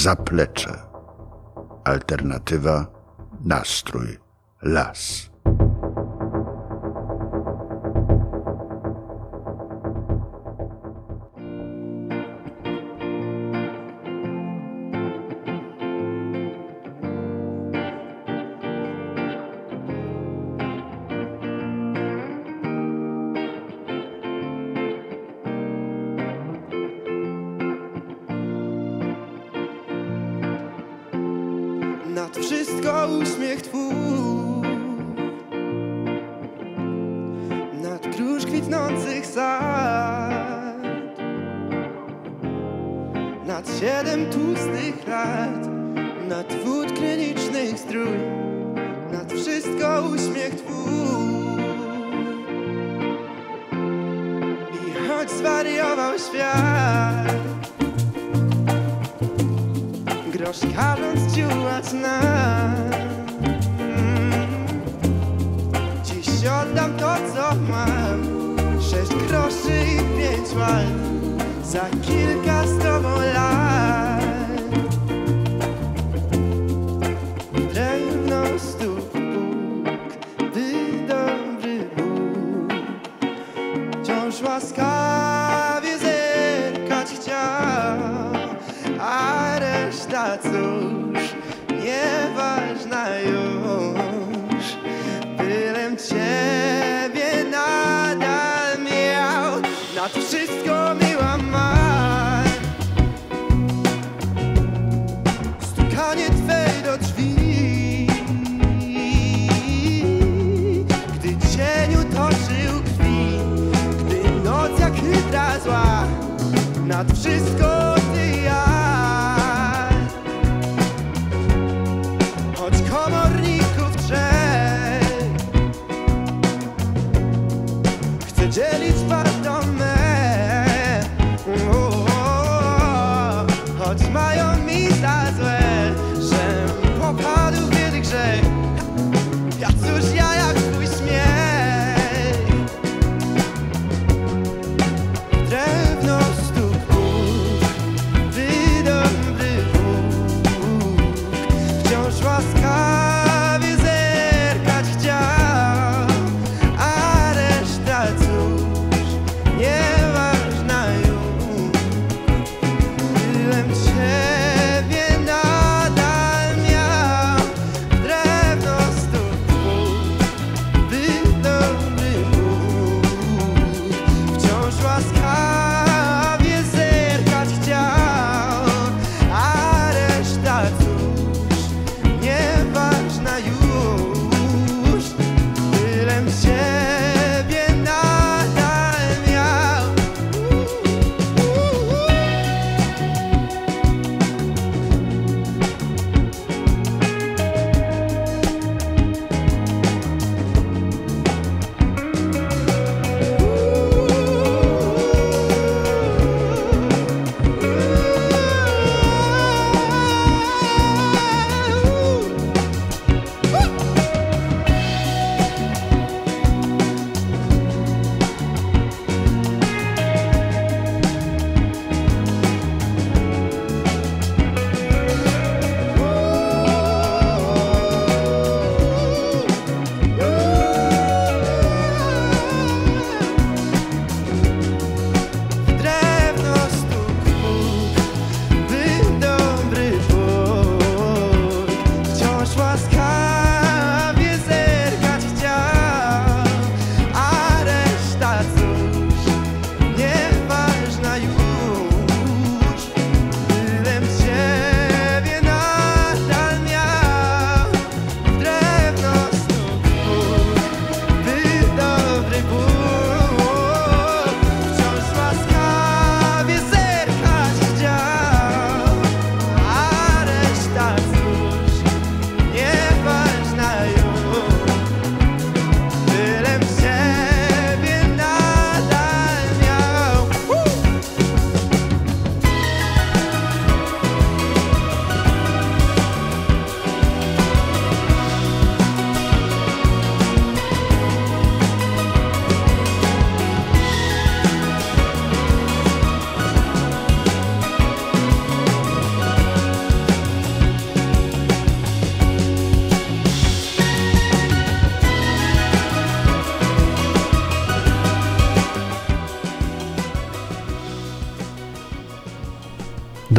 zaplecze. Alternatywa nastrój las.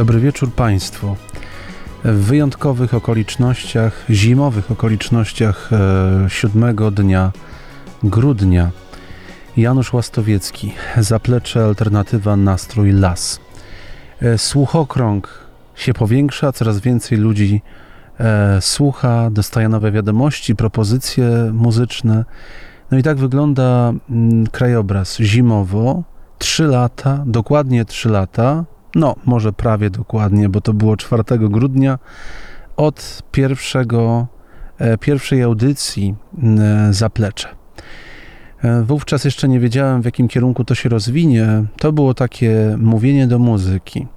Dobry wieczór Państwu. W wyjątkowych okolicznościach, zimowych okolicznościach e, siódmego dnia grudnia Janusz Łastowiecki, Zaplecze Alternatywa Nastrój Las. E, Słuchokrąg się powiększa, coraz więcej ludzi e, słucha, dostaje nowe wiadomości, propozycje muzyczne. No i tak wygląda mm, krajobraz zimowo. Trzy lata, dokładnie trzy lata, no może prawie dokładnie, bo to było 4 grudnia, od pierwszego, e, pierwszej audycji e, Zaplecze. E, Wówczas jeszcze nie wiedziałem, w jakim kierunku to się rozwinie. To było takie mówienie do muzyki,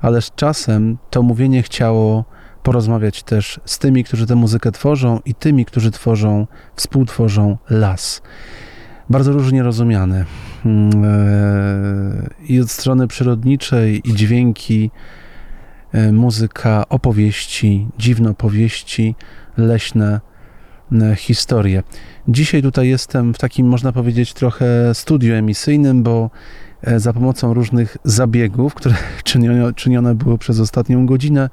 ale z czasem to mówienie chciało porozmawiać też z tymi, którzy tę muzykę tworzą i tymi, którzy tworzą, współtworzą las. Bardzo różnie rozumiany. Mm, e, I od strony przyrodniczej, i dźwięki, e, muzyka, opowieści, dziwne opowieści, leśne e, historie. Dzisiaj tutaj jestem w takim, można powiedzieć, trochę studiu emisyjnym, bo za pomocą różnych zabiegów, które czynione były przez ostatnią godzinę,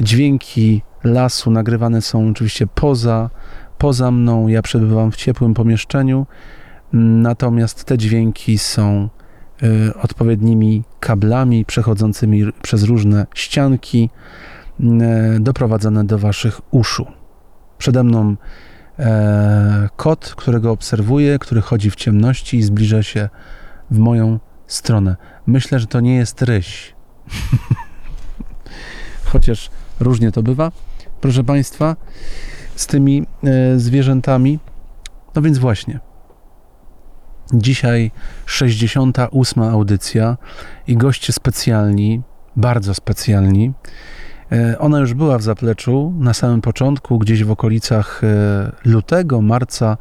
dźwięki lasu nagrywane są oczywiście poza, poza mną. Ja przebywam w ciepłym pomieszczeniu, natomiast te dźwięki są y, odpowiednimi kablami przechodzącymi przez różne ścianki y, doprowadzane do waszych uszu. Przede mną e, kot, którego obserwuję, który chodzi w ciemności i zbliża się w moją stronę. Myślę, że to nie jest ryś. Chociaż różnie to bywa. Proszę Państwa, z tymi e, zwierzętami. No więc właśnie. Dzisiaj 68. audycja i goście specjalni, bardzo specjalni. E, Ona już była w zapleczu na samym początku, gdzieś w okolicach e, lutego, marca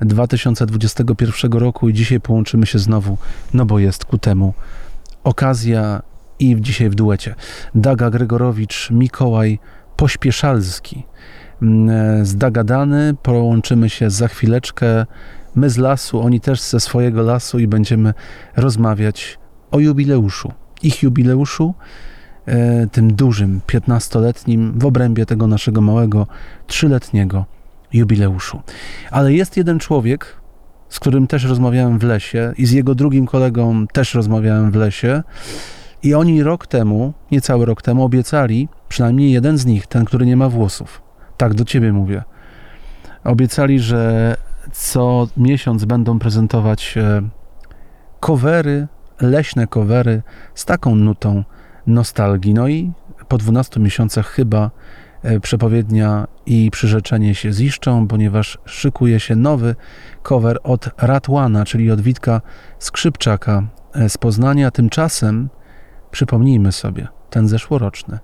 2021 roku i dzisiaj połączymy się znowu, no bo jest ku temu okazja i dzisiaj w duecie. Daga Gregorowicz, Mikołaj Pośpieszalski. Mm, e, Zdagadany, połączymy się za chwileczkę. My z lasu, oni też ze swojego lasu i będziemy rozmawiać o jubileuszu. Ich jubileuszu, e, tym dużym, 15-letnim, w obrębie tego naszego małego, trzyletniego jubileuszu. Ale jest jeden człowiek, z którym też rozmawiałem w lesie i z jego drugim kolegą też rozmawiałem w lesie. I oni rok temu, niecały rok temu, obiecali, przynajmniej jeden z nich, ten, który nie ma włosów. Tak, do ciebie mówię. Obiecali, że co miesiąc będą prezentować e, covery, leśne covery z taką nutą nostalgii. No i po 12 miesiącach chyba e, przepowiednia i przyrzeczenie się ziszczą, ponieważ szykuje się nowy cover od Ratłana, czyli od Witka Skrzypczaka e, z Poznania. Tymczasem przypomnijmy sobie ten zeszłoroczny.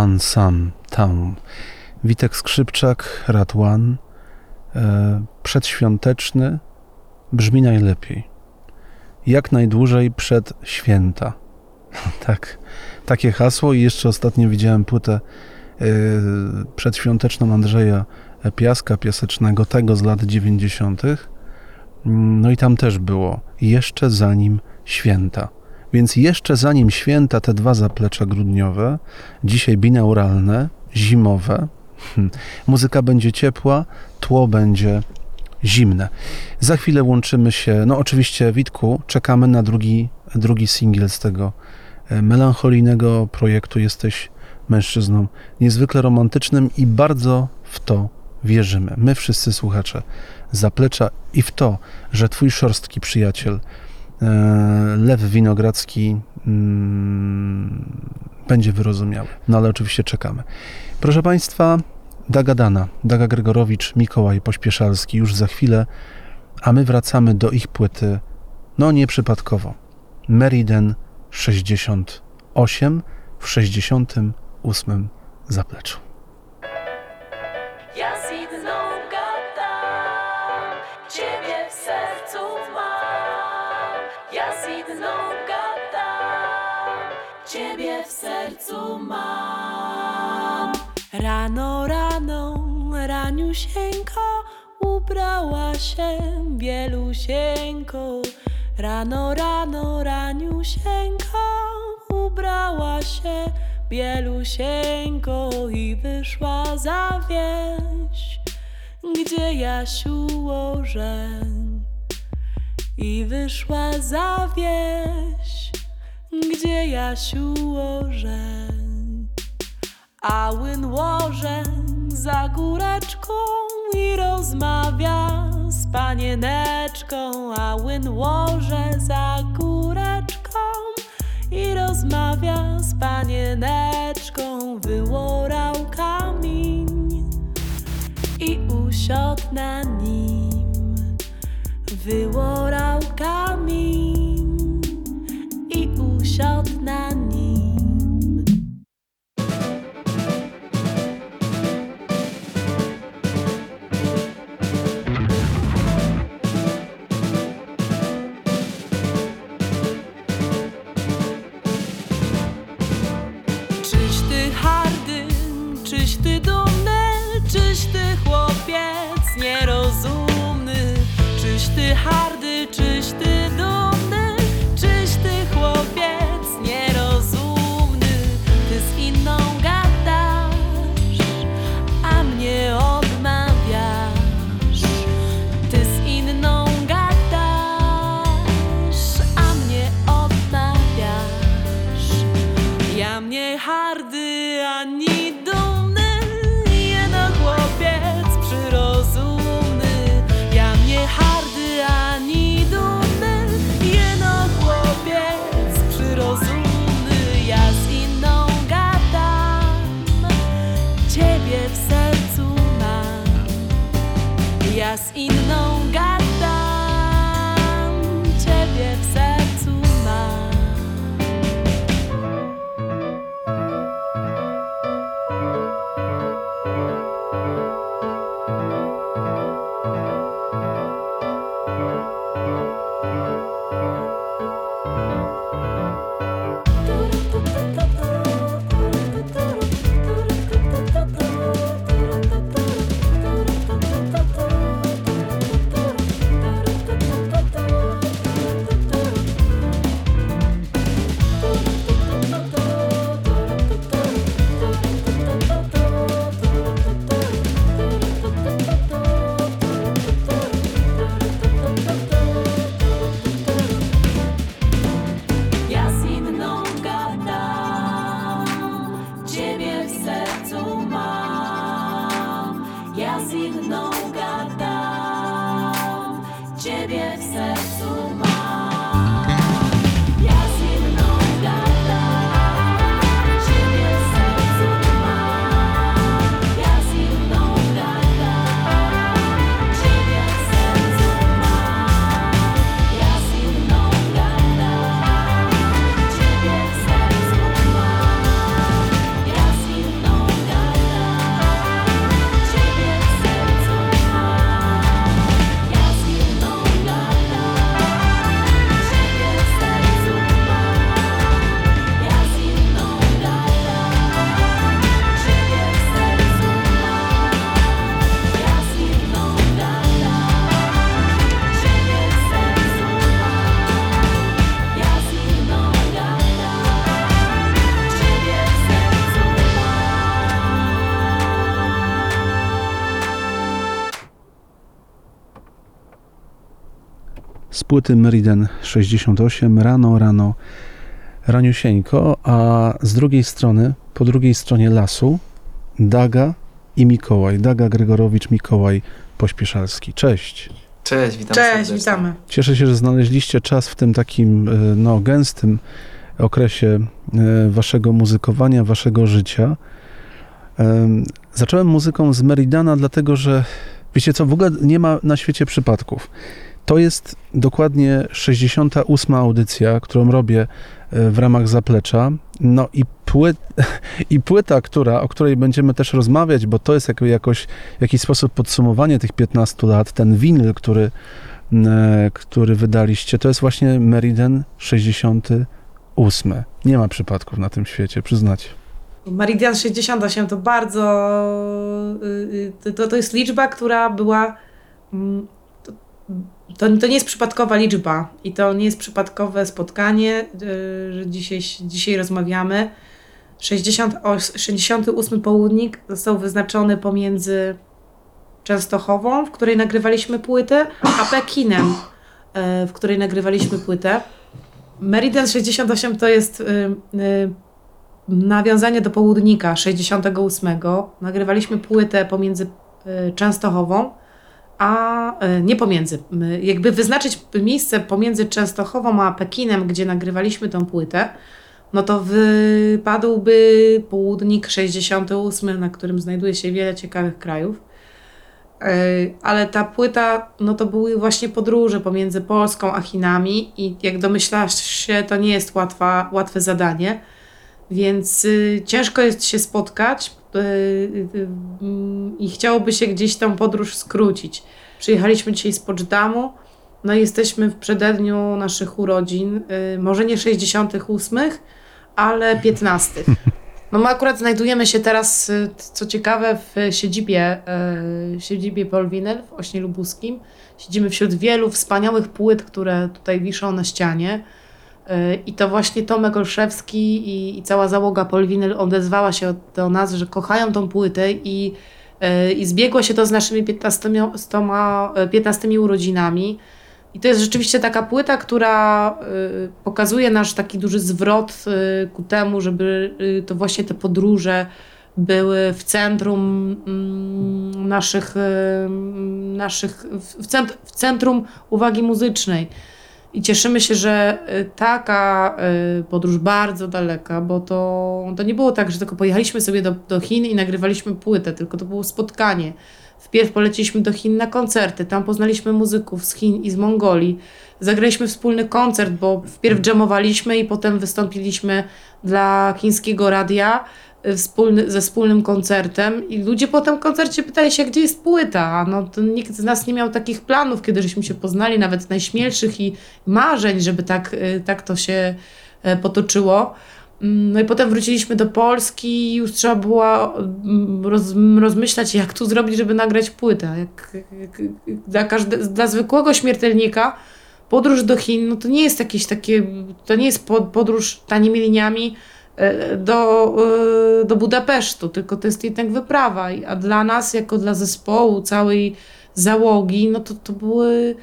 Lansam Town. Witek Skrzypczak, Rat One. E, przedświąteczny brzmi najlepiej. Jak najdłużej przed święta. tak, takie hasło i jeszcze ostatnio widziałem płytę e, przedświąteczną Andrzeja Piaska Piasecznego, tego z lat 90. No i tam też było jeszcze zanim święta. Więc jeszcze zanim święta, te dwa zaplecza grudniowe, dzisiaj binauralne, zimowe, hmm, muzyka będzie ciepła, tło będzie zimne. Za chwilę łączymy się, no oczywiście Witku, czekamy na drugi, drugi singiel z tego e, melancholijnego projektu. Jesteś mężczyzną niezwykle romantycznym i bardzo w to wierzymy. My wszyscy słuchacze zaplecza i w to, że twój szorstki przyjaciel Lew Winogradzki mm, będzie wyrozumiały. No ale oczywiście czekamy. Proszę Państwa, Daga Dana, Daga Gregorowicz, Mikołaj Pośpieszalski już za chwilę, a my wracamy do ich płyty, no nieprzypadkowo. Meriden 68 w 68 zapleczu. Rano, rano, raniusieńko, ubrała się bielusieńko. Rano, rano, raniusieńko, ubrała się bielusieńko i wyszła za wieś, gdzie Jasiu ożeń. I wyszła za wieś, gdzie Jasiu ożeń. A łyn łoże za góreczką i rozmawia z panieneczką. A łyn łoże za góreczką i rozmawia z panieneczką. Wyłorał kamień i usiadł na nim. Wyłorał kamień i usiadł na nim. Płyty Meriden 68 rano, rano, raniusieńko, a z drugiej strony, po drugiej stronie lasu Daga i Mikołaj. Daga Gregorowicz, Mikołaj Pośpieszalski. Cześć. Cześć, witam Cześć, serdecznie. witamy. Cieszę się, że znaleźliście czas w tym takim e, no, gęstym okresie e, waszego muzykowania, waszego życia. Em, Zacząłem muzyką z Meridana, dlatego że wiecie co, w ogóle nie ma na świecie przypadków. To jest dokładnie 68. audycja, którą robię e, w ramach zaplecza. No i, płyt, i płyta, która, o której będziemy też rozmawiać, bo to jest jako, jakoś, w jakiś sposób podsumowanie tych 15 lat, ten winyl, który, e, który wydaliście, to jest właśnie Meriden 68. Nie ma przypadków na tym świecie, przyznacie. Meridian 68 to bardzo. y, y, To, to jest liczba, która była. To, to, nie jest przypadkowa liczba i to nie jest przypadkowe spotkanie, y, że dzisiaj, dzisiaj rozmawiamy. 68, 68 południk został wyznaczony pomiędzy Częstochową, w której nagrywaliśmy płytę, a Pekinem, y, w której nagrywaliśmy płytę. Meridian 68 to jest y, nawiązanie do południka 68. Nagrywaliśmy płytę pomiędzy Częstochową, a y, nie pomiędzy. Jakby wyznaczyć miejsce pomiędzy Częstochową a Pekinem, gdzie nagrywaliśmy tą płytę, no to wypadłby południk 68, na którym znajduje się wiele ciekawych krajów. Y, Ale ta płyta, no to były właśnie podróże pomiędzy Polską a Chinami i jak domyślasz się, to nie jest łatwa, łatwe zadanie. Więc y, ciężko jest się spotkać i chciałoby się gdzieś tą podróż skrócić. Przyjechaliśmy dzisiaj z Poczdamу, no i jesteśmy w przededniu naszych urodzin, y, może nie 68, ale 15. No my akurat znajdujemy się teraz, co ciekawe, w siedzibie, siedzibie Polwinel w Ośnie Lubuskim. Siedzimy wśród wielu wspaniałych płyt, które tutaj wiszą na ścianie. Y, I to właśnie Tomek Olszewski i, i cała załoga Polwinel odezwała się do nas, że kochają tą płytę i, y, i zbiegło się to z naszymi 15, stoma- y, 15 urodzinami. I to jest rzeczywiście taka płyta, która pokazuje nasz taki duży zwrot ku temu, żeby to właśnie te podróże były w centrum mm, naszych, y, naszych w centrum uwagi muzycznej. I cieszymy się, że y, taka y, podróż bardzo daleka, bo to, to nie było tak, że tylko pojechaliśmy sobie do, do Chin i nagrywaliśmy płytę, tylko to było spotkanie. Wpierw poleciliśmy do Chin na koncerty, tam poznaliśmy muzyków z Chin i z Mongolii. Zagraliśmy wspólny koncert, bo wpierw dżemowaliśmy i potem wystąpiliśmy dla chińskiego radia wspólny, ze wspólnym koncertem i ludzie po tym koncercie pytali się, gdzie jest płyta. No to nikt z nas nie miał takich planów, kiedy żeśmy się poznali, nawet najśmielszych i marzeń, żeby tak, y, tak to się e, potoczyło. Mm, No i potem wróciliśmy do Polski i już trzeba było mm, roz, rozmyślać, jak tu zrobić, żeby nagrać płytę. Jak, jak, dla, każde, dla zwykłego śmiertelnika podróż do Chin, no to nie jest jakieś takie, to nie jest po- podróż tanimi liniami do, e, do Budapesztu, tylko to jest jednak wyprawa. A dla nas, jako dla zespołu, całej załogi, no to, to były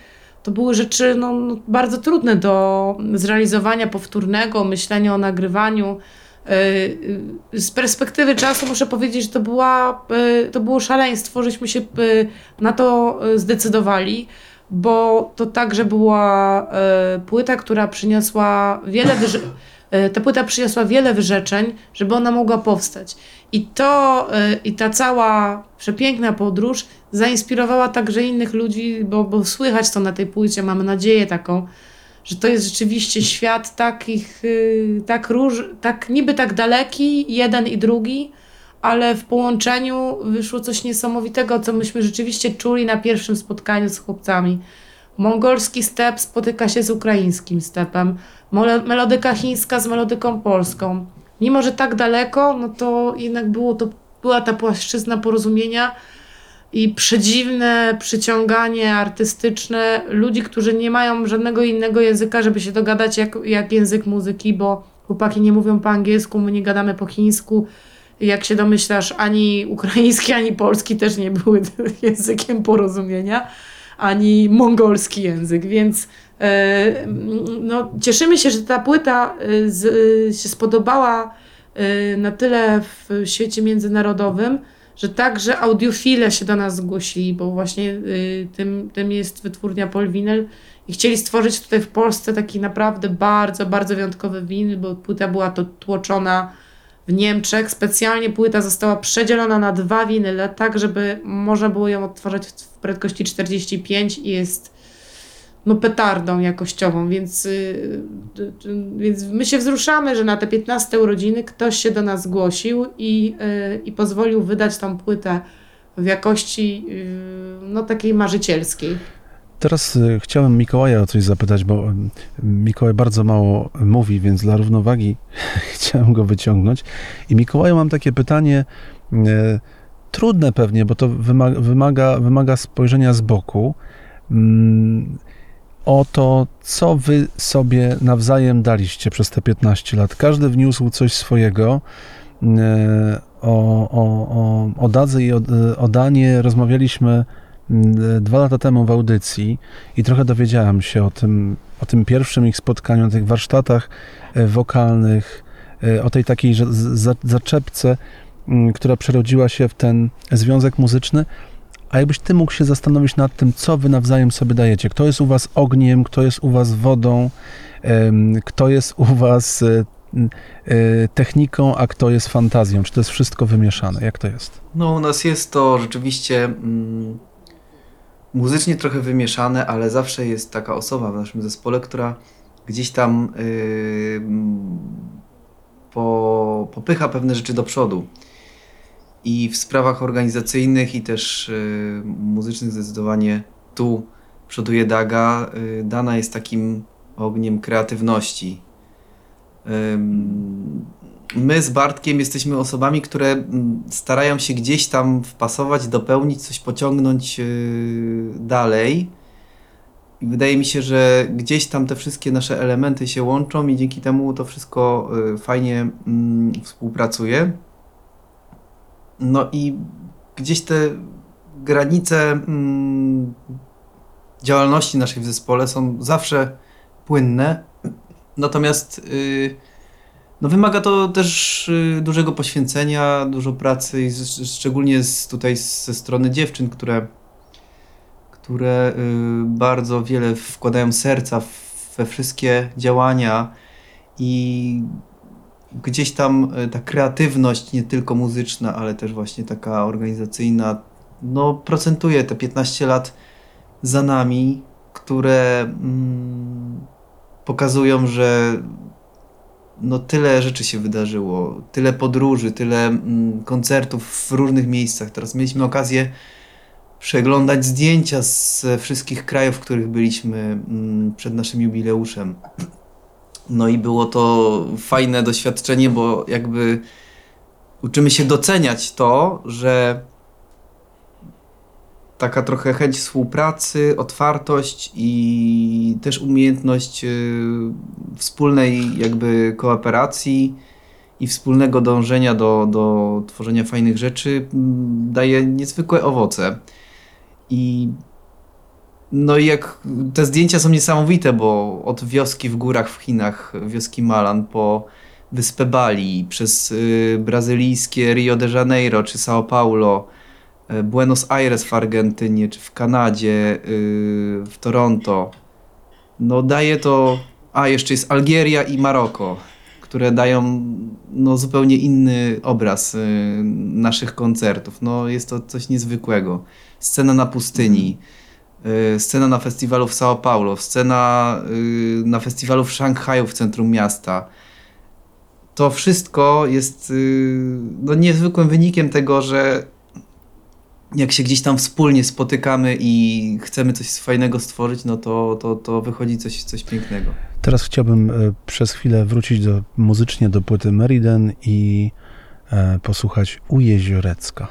to były rzeczy no, no, bardzo trudne do zrealizowania powtórnego, myślenia o nagrywaniu. Yy, Z perspektywy czasu muszę powiedzieć, że to, była, to było szaleństwo, żeśmy się na to zdecydowali, bo to także była płyta, która przyniosła wiele ta płyta przyniosła wiele wyrzeczeń, żeby ona mogła powstać. I to, yy, i ta cała przepiękna podróż zainspirowała także innych ludzi, bo, bo słychać to na tej płycie, mamy nadzieję taką, że to jest rzeczywiście świat takich, yy, tak róż, tak niby tak daleki, jeden i drugi, ale w połączeniu wyszło coś niesamowitego, co myśmy rzeczywiście czuli na pierwszym spotkaniu z chłopcami. Mongolski step spotyka się z ukraińskim stepem, melodyka chińska z melodyką polską. Mimo, że tak daleko, no to jednak było to, była ta płaszczyzna porozumienia i przedziwne przyciąganie artystyczne ludzi, którzy nie mają żadnego innego języka, żeby się dogadać jak, jak język muzyki, bo chłopaki nie mówią po angielsku, my nie gadamy po chińsku. Jak się domyślasz, ani ukraiński, ani polski też nie były językiem porozumienia, ani mongolski język, więc e, no, cieszymy się, że ta płyta e, z, e, się spodobała na tyle w świecie międzynarodowym, że także audiofile się do nas zgłosili, bo właśnie tym, tym jest wytwórnia Polwinel i chcieli stworzyć tutaj w Polsce taki naprawdę bardzo, bardzo wyjątkowy winyl, bo płyta była to tłoczona w Niemczech. Specjalnie płyta została przedzielona na dwa winyle, tak żeby można było ją odtwarzać w prędkości 45 i jest no petardą jakościową, więc, y, więc my się wzruszamy, że na te 15 urodziny ktoś się do nas zgłosił i, y, i pozwolił wydać tą płytę w jakości y, no takiej marzycielskiej. Teraz y, chciałem Mikołaja o coś zapytać, bo y, Mikołaj bardzo mało mówi, więc dla równowagi chciałem go wyciągnąć. I Mikołaju mam takie pytanie, y, trudne pewnie, bo to wymaga, wymaga, wymaga spojrzenia z boku, mm, o to, co wy sobie nawzajem daliście przez te 15 lat. Każdy wniósł coś swojego. O, o, o, o Dadze i o, o Danie rozmawialiśmy dwa lata temu w audycji i trochę dowiedziałem się o tym, o tym pierwszym ich spotkaniu, o tych warsztatach e, wokalnych, e, o tej takiej zaczepce, mm, która przerodziła się w ten związek muzyczny. A jakbyś ty mógł się zastanowić nad tym, co wy nawzajem sobie dajecie? Kto jest u was ogniem, kto jest u was wodą, kto jest u was e, techniką, a kto jest fantazją? Czy to jest wszystko wymieszane? Jak to jest? No, u nas jest to rzeczywiście mm, muzycznie trochę wymieszane, ale zawsze jest taka osoba w naszym zespole, która gdzieś tam yy, po, popycha pewne rzeczy do przodu. I w sprawach organizacyjnych i też yy, muzycznych zdecydowanie tu przoduje Daga. Yy, Dana jest takim ogniem kreatywności. Ym, My z Bartkiem jesteśmy osobami, które mm, starają się gdzieś tam wpasować, dopełnić, coś pociągnąć yy, dalej. I wydaje mi się, że gdzieś tam te wszystkie nasze elementy się łączą i dzięki temu to wszystko yy, fajnie mm, współpracuje. No i gdzieś te granice mm, działalności naszej w zespole są zawsze płynne. Natomiast yy, no wymaga to też y, dużego poświęcenia, dużo pracy, szczególnie z, tutaj ze strony dziewczyn, które, które y, bardzo wiele wkładają serca we wszystkie działania i gdzieś tam e, ta kreatywność, nie tylko muzyczna, ale też właśnie taka organizacyjna, no procentuje te 15 lat za nami, które mm, pokazują, że no tyle rzeczy się wydarzyło, tyle podróży, tyle mm, koncertów w różnych miejscach. Teraz mieliśmy okazję przeglądać zdjęcia ze wszystkich krajów, w których byliśmy mm, przed naszym jubileuszem. No i było to fajne doświadczenie, bo jakby uczymy się doceniać to, że taka trochę chęć współpracy, otwartość i też umiejętność y, wspólnej jakby kooperacji i wspólnego dążenia do, do tworzenia fajnych rzeczy daje niezwykłe owoce. I no i jak te zdjęcia są niesamowite, bo od wioski w górach w Chinach, wioski Malan po wyspę Bali, przez y, brazylijskie Rio de Janeiro czy São Paulo, Buenos Aires w Argentynie czy w Kanadzie, y, w Toronto. No daje to, a jeszcze jest Algieria i Maroko, które dają no, zupełnie inny obraz y, naszych koncertów. No jest to coś niezwykłego. Scena na pustyni, y, scena na festiwalu w São Paulo, scena na festiwalu w Szanghaju w centrum miasta. To wszystko jest no, niezwykłym wynikiem tego, że jak się gdzieś tam wspólnie spotykamy i chcemy coś fajnego stworzyć, no to, to, to wychodzi coś, coś pięknego. Teraz chciałbym e, przez chwilę wrócić do, muzycznie do płyty Meriden i e, posłuchać U Jeziorecka.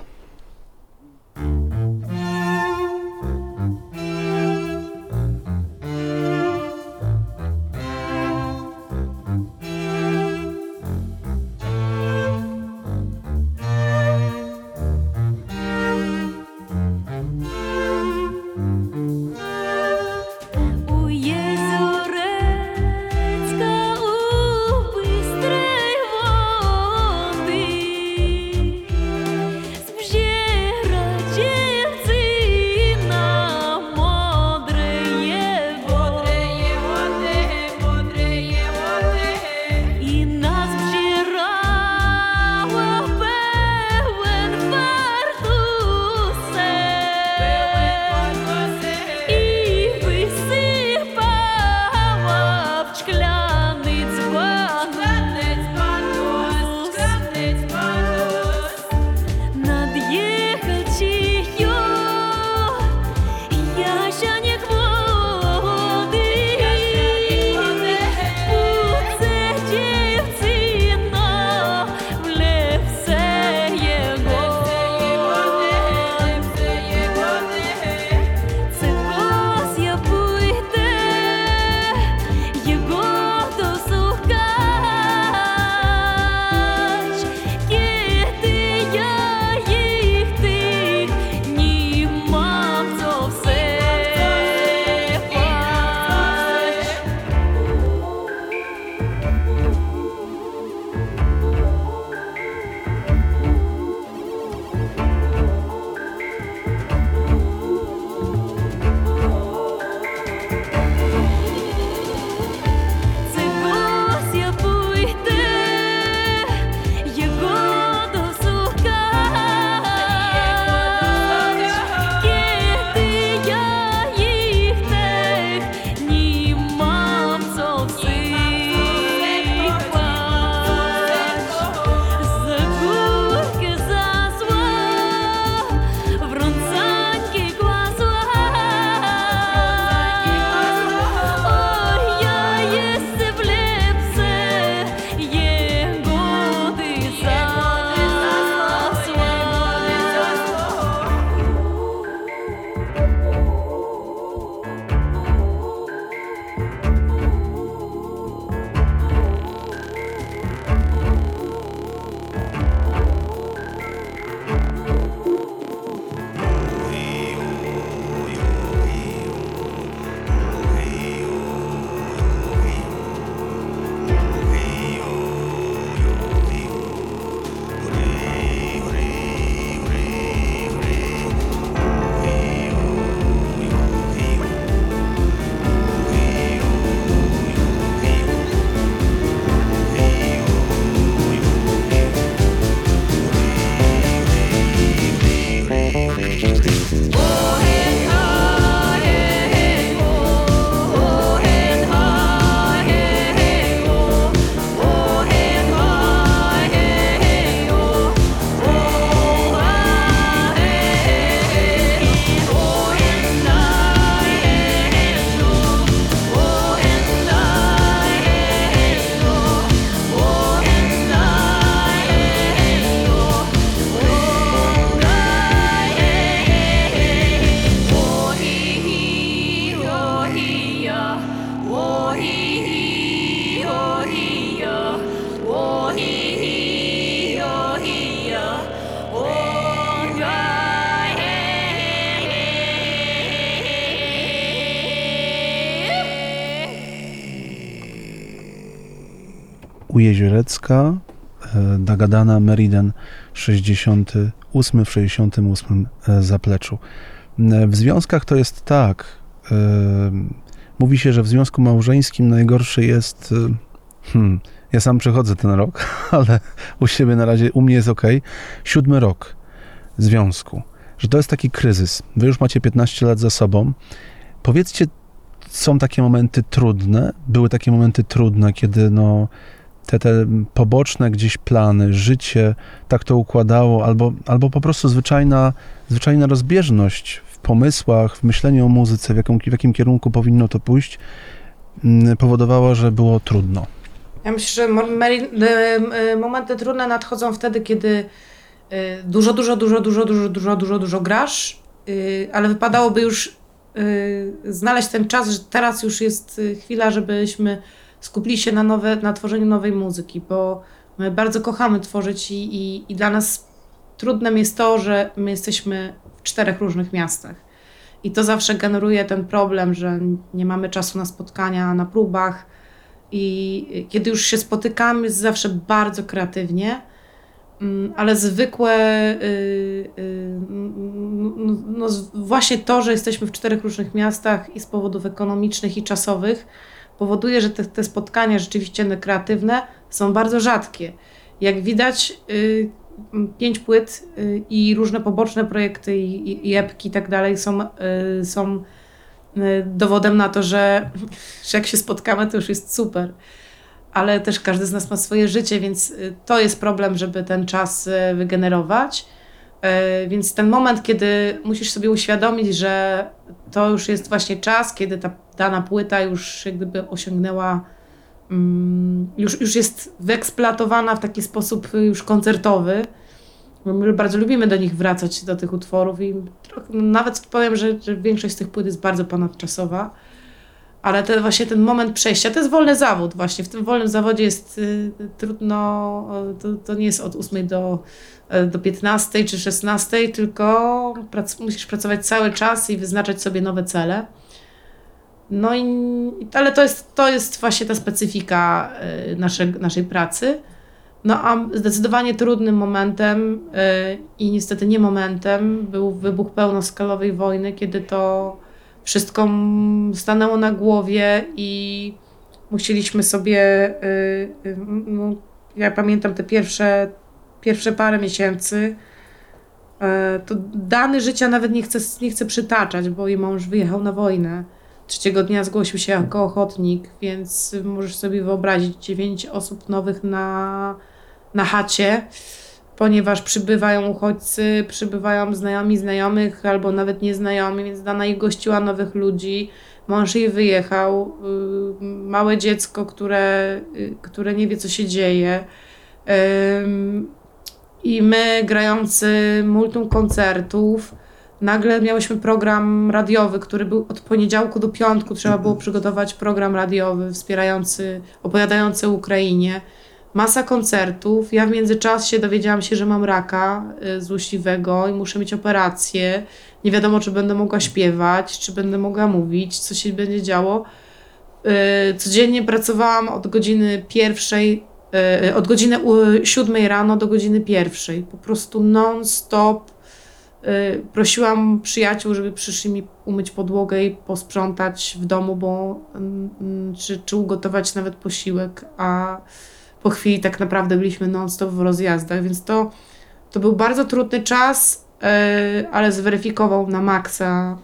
Ujeziorecka, e, Dagadana, Meriden 68 w 68 e, zapleczu. E, W związkach to jest tak. e, Mówi się, że w związku małżeńskim najgorszy jest. e, Hmm, ja sam przechodzę ten rok, ale u siebie na razie, u mnie jest ok. Siódmy rok związku. Że to jest taki kryzys. Wy już macie 15 lat za sobą. Powiedzcie, są takie momenty trudne, były takie momenty trudne, kiedy no, te, te poboczne gdzieś plany, życie tak to układało, albo, albo po prostu zwyczajna, zwyczajna rozbieżność w pomysłach, w myśleniu o muzyce, w, w jakim kierunku powinno to pójść, mm, powodowała, że było trudno. Ja myślę, że y, y, momenty trudne nadchodzą wtedy, kiedy y, dużo, dużo, dużo, dużo, dużo, dużo, dużo, dużo grasz, ale wypadałoby już znaleźć ten czas, że teraz już jest chwila, żebyśmy skupili się na, nowe, na tworzeniu nowej muzyki, bo my bardzo kochamy tworzyć i, i, i dla nas trudnym jest to, że my jesteśmy w czterech różnych miastach. I to zawsze generuje ten problem, że nie mamy czasu na spotkania, na próbach. I kiedy już się spotykamy, jest zawsze bardzo kreatywnie, mm, ale zwykłe, y, y, no, właśnie to, że jesteśmy w czterech różnych miastach i z powodów ekonomicznych i czasowych, powoduje, że te, te spotkania rzeczywiście kreatywne są bardzo rzadkie. Jak widać, y, pięć płyt y, i różne poboczne projekty i, i, i epki i tak dalej są, y, są y, dowodem na to, że, że jak się spotkamy, to już jest super. Ale też każdy z nas ma swoje życie, więc y, to jest problem, żeby ten czas y, wygenerować. Y, Więc ten moment, kiedy musisz sobie uświadomić, że to już jest właśnie czas, kiedy ta dana płyta już jak gdyby osiągnęła, mm, już, już jest wyeksploatowana w taki sposób już koncertowy. My bardzo lubimy do nich wracać, do tych utworów i nawet powiem, że, że większość z tych płyt jest bardzo ponadczasowa. Ale ten, właśnie ten moment przejścia, to jest wolny zawód właśnie. W tym wolnym zawodzie jest y, trudno, to, to nie jest od 8 do, do 15 czy 16, tylko prac, musisz pracować cały czas i wyznaczać sobie nowe cele. No i, ale to jest, to jest właśnie ta specyfika y, nasze, naszej pracy. No a zdecydowanie trudnym momentem y, i niestety nie momentem był wybuch pełnoskalowej wojny, kiedy to wszystko stanęło na głowie i musieliśmy sobie, no, ja pamiętam te pierwsze, pierwsze parę miesięcy, y, to dany życia nawet nie chcę, nie chcę przytaczać, bo jej mąż wyjechał na wojnę. Trzeciego dnia zgłosił się jako ochotnik, więc możesz sobie wyobrazić dziewięć osób nowych na, na chacie, ponieważ przybywają uchodźcy, przybywają znajomi znajomych albo nawet nieznajomi, więc dana ich gościła nowych ludzi. Mąż jej wyjechał, y, małe dziecko, które, y, które nie wie, co się dzieje. I my, grający multum koncertów, nagle miałyśmy program radiowy, który był od poniedziałku do piątku. Trzeba było przygotować program radiowy wspierający, opowiadający o Ukrainie. Masa koncertów. Ja w międzyczasie dowiedziałam się, że mam raka y, złośliwego i muszę mieć operację. Nie wiadomo, czy będę mogła śpiewać, czy będę mogła mówić, co się będzie działo. Y, Codziennie pracowałam od godziny pierwszej, od godziny u- siódmej rano do godziny pierwszej. Po prostu non-stop y, prosiłam przyjaciół, żeby przyszli mi umyć podłogę i posprzątać w domu, bo mm, mm, czy, czy ugotować nawet posiłek, a po chwili tak naprawdę byliśmy non-stop w rozjazdach, więc to, to był bardzo trudny czas, y, ale zweryfikował na maksa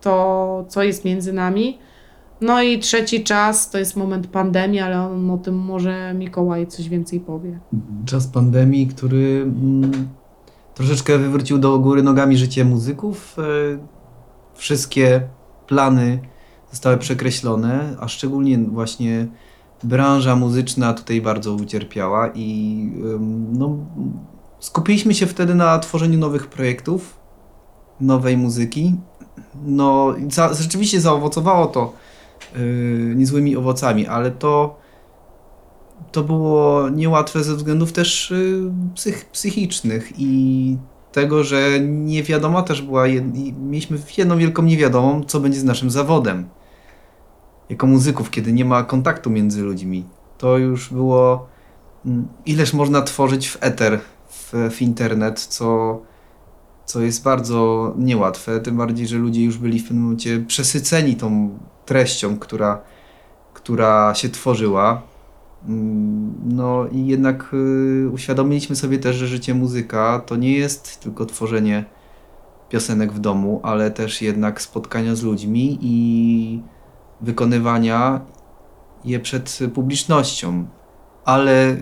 to, co jest między nami. No i trzeci czas to jest moment pandemii, ale on o tym może Mikołaj coś więcej powie. Czas pandemii, który mm, troszeczkę wywrócił do góry nogami życie muzyków. E, Wszystkie plany zostały przekreślone, a szczególnie właśnie branża muzyczna tutaj bardzo ucierpiała i no, skupiliśmy się wtedy na tworzeniu nowych projektów, nowej muzyki. No, rzeczywiście zaowocowało to yy, niezłymi owocami, ale to to było niełatwe ze względów też y, psych, psychicznych i tego, że niewiadoma też była, jed... mieliśmy jedną wielką niewiadomą, co będzie z naszym zawodem. Jako muzyków, kiedy nie ma kontaktu między ludźmi. To już było. mm, Ileż można tworzyć w eter, w, w internet, co, co jest bardzo niełatwe. Tym bardziej, że ludzie już byli w pewnym momencie przesyceni tą treścią, która, która się tworzyła. Mm, No i jednak y, uświadomiliśmy sobie też, że życie muzyka to nie jest tylko tworzenie piosenek w domu, ale też jednak spotkania z ludźmi i wykonywania je przed publicznością. Ale y,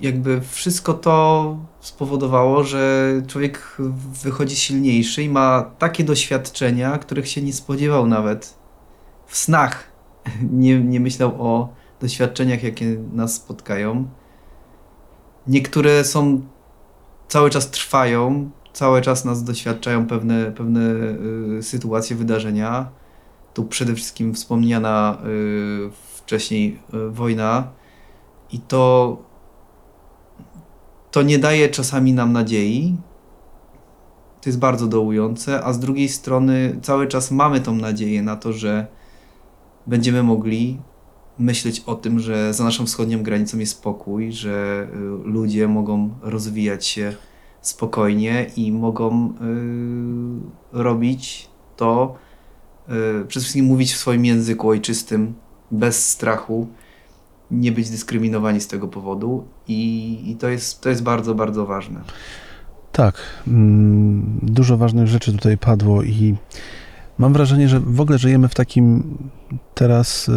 jakby wszystko to spowodowało, że człowiek wychodzi silniejszy i ma takie doświadczenia, których się nie spodziewał nawet w snach. Nie, nie myślał o doświadczeniach, jakie nas spotkają. Niektóre są cały czas trwają, cały czas nas doświadczają pewne, pewne y, sytuacje, wydarzenia. Tu przede wszystkim wspomniana y, wcześniej y, wojna i to to nie daje czasami nam nadziei. To jest bardzo dołujące, a z drugiej strony cały czas mamy tą nadzieję na to, że będziemy mogli myśleć o tym, że za naszą wschodnią granicą jest spokój, że y, ludzie mogą rozwijać się spokojnie i mogą y, robić to, y, przede wszystkim mówić w swoim języku ojczystym, bez strachu, nie być dyskryminowani z tego powodu i, i to, jest, to jest bardzo, bardzo ważne. Tak, mm, dużo ważnych rzeczy tutaj padło i mam wrażenie, że w ogóle żyjemy w takim teraz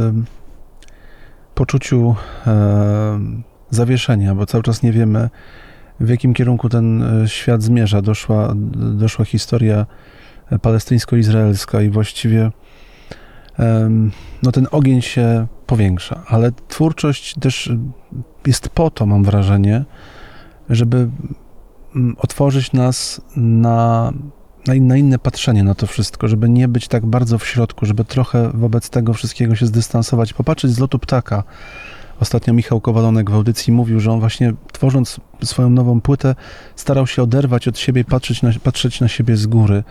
poczuciu zawieszenia, bo cały czas nie wiemy, w jakim kierunku ten e, świat zmierza. Doszła, doszła historia e, palestyńsko-izraelska i właściwie no ten ogień się powiększa, ale twórczość też jest po to, mam wrażenie, żeby mm, otworzyć nas na, na, na inne patrzenie na to wszystko, żeby nie być tak bardzo w środku, żeby trochę wobec tego wszystkiego się zdystansować, popatrzeć z lotu ptaka. Ostatnio Michał Kowalonek w audycji mówił, że on właśnie tworząc swoją nową płytę starał się oderwać od siebie patrzeć na, patrzeć na siebie z góry.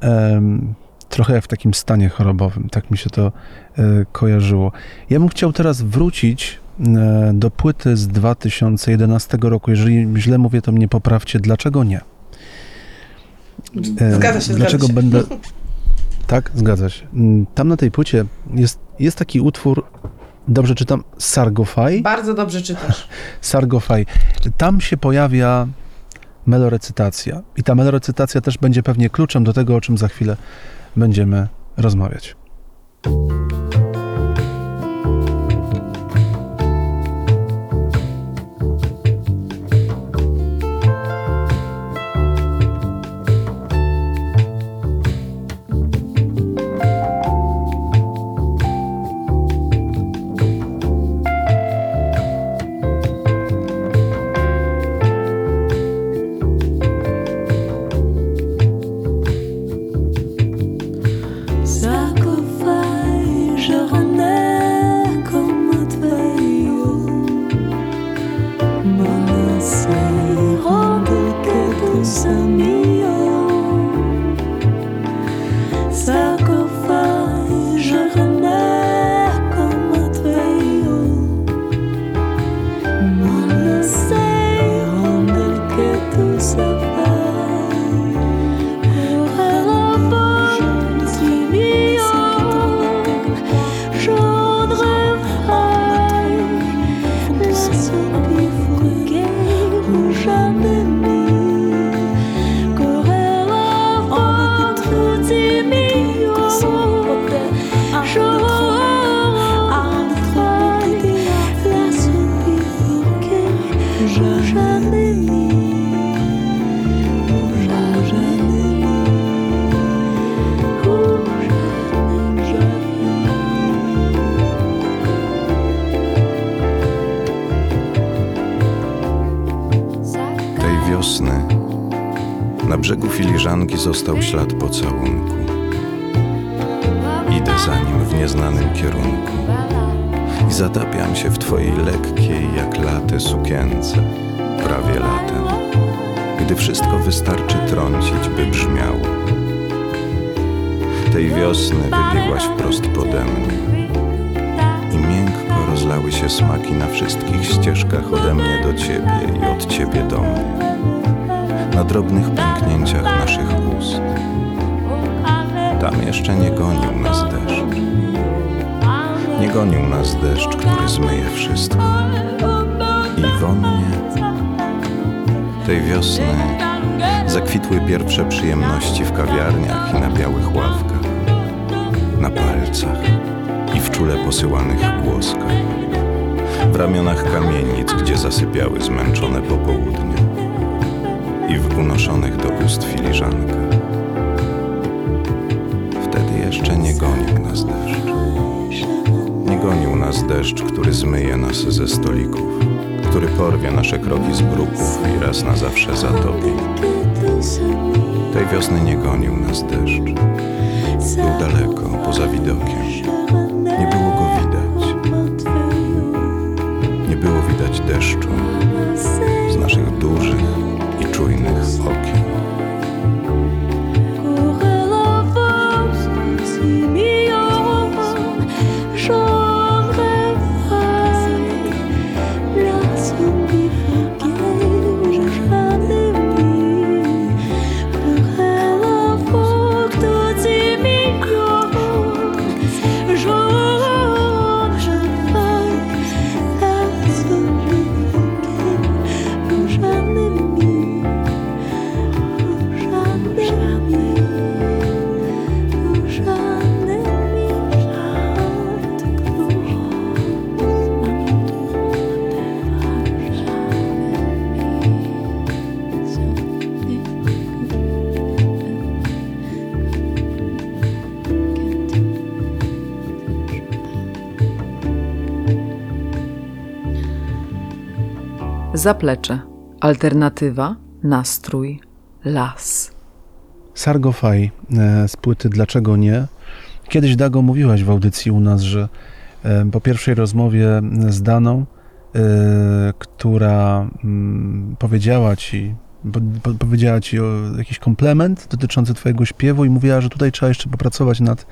Em, trochę jak w takim stanie chorobowym, tak mi się to e, kojarzyło. Ja bym chciał teraz wrócić e, do płyty z 2011 roku. Jeżeli źle mówię, to mnie poprawcie. Dlaczego nie? E, Zgadza się, Dlaczego zgadza się. będę... Tak, zgadza się. Mm, Tam na tej płycie jest, jest taki utwór, dobrze czytam, Sargofaj. Bardzo dobrze czytasz. Sargofaj. Tam się pojawia melorecytacja. I ta melorecytacja też będzie pewnie kluczem do tego, o czym za chwilę będziemy rozmawiać. Brzegu filiżanki został ślad pocałunku. Idę za nim w nieznanym kierunku i zatapiam się w twojej lekkiej jak laty sukience, prawie latem, gdy wszystko wystarczy trącić, by brzmiało. Tej wiosny wybiegłaś wprost pode mnie i miękko rozlały się smaki na wszystkich ścieżkach ode mnie do ciebie i od ciebie do mnie. Na drobnych pęknięciach naszych ust. Tam jeszcze nie gonił nas deszcz. Nie gonił nas deszcz, który zmyje wszystko. I wonnie tej wiosny zakwitły pierwsze przyjemności w kawiarniach i na białych ławkach, na palcach i w czule posyłanych głoskach, w ramionach kamienic, gdzie zasypiały zmęczone popołudnie unoszonych do ust filiżankach. Wtedy jeszcze nie gonił nas deszcz. Nie gonił nas deszcz, który zmyje nas ze stolików, który porwie nasze kroki z bruków i raz na zawsze zatopi. Tej wiosny nie gonił nas deszcz. Był daleko, poza widokiem. Zaplecze. Alternatywa, nastrój, las. Sargofaj e, z płyty Dlaczego nie? Kiedyś Dago mówiłaś w audycji u nas, że e, po pierwszej rozmowie z Daną, e, która mm, powiedziała ci, po, po, powiedziała ci jakiś komplement dotyczący twojego śpiewu i mówiła, że tutaj trzeba jeszcze popracować nad,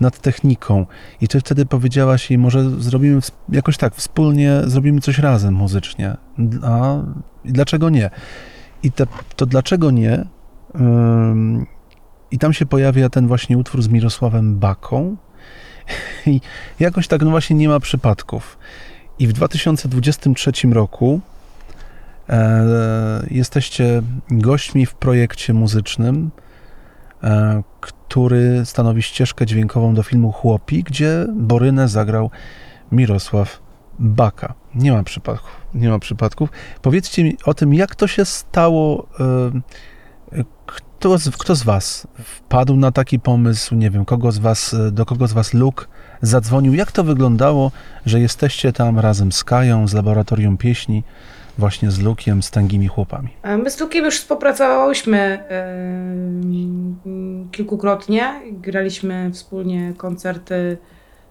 nad techniką. I ty wtedy powiedziałaś jej, może zrobimy jakoś tak, wspólnie zrobimy coś razem muzycznie. A dlaczego nie? I te, to dlaczego nie? Ym, I tam się pojawia ten właśnie utwór z Mirosławem Baką. I jakoś tak, no właśnie nie ma przypadków. I w 2023 roku e, jesteście gośćmi w projekcie muzycznym, który stanowi ścieżkę dźwiękową do filmu Chłopi, gdzie Borynę zagrał Mirosław Baka. Nie ma przypadków. Nie ma przypadków. Powiedzcie mi o tym, jak to się stało. e, Kto z, kto z Was wpadł na taki pomysł? Nie wiem, kogo z Was, do kogo z Was Luke zadzwonił? Jak to wyglądało, że jesteście tam razem z Kają, z Laboratorium Pieśni, właśnie z Lukiem, z tangimi chłopami? E, My z Lukiem już współpracowałyśmy em, kilkukrotnie. Graliśmy wspólnie koncerty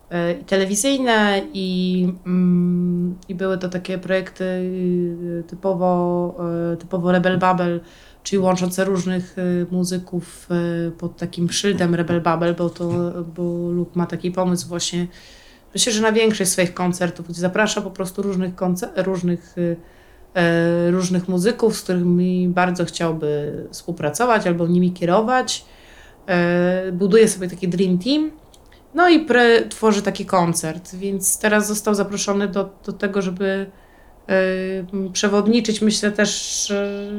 e, telewizyjne i, mm, i były to takie projekty typowo, e, typowo Rebel Babel, czyli łączące różnych muzyków e, pod takim szyldem Rebel Babel, bo, to, bo Luke ma taki pomysł właśnie, myślę, że na większość swoich koncertów, gdzie zaprasza po prostu różnych, koncer- różnych e, różnych muzyków, z którymi bardzo chciałby współpracować albo nimi kierować. E, buduje sobie taki Dream Team. No i pre, tworzy taki koncert, więc teraz został zaproszony do, do tego, żeby e, przewodniczyć. Myślę też, e,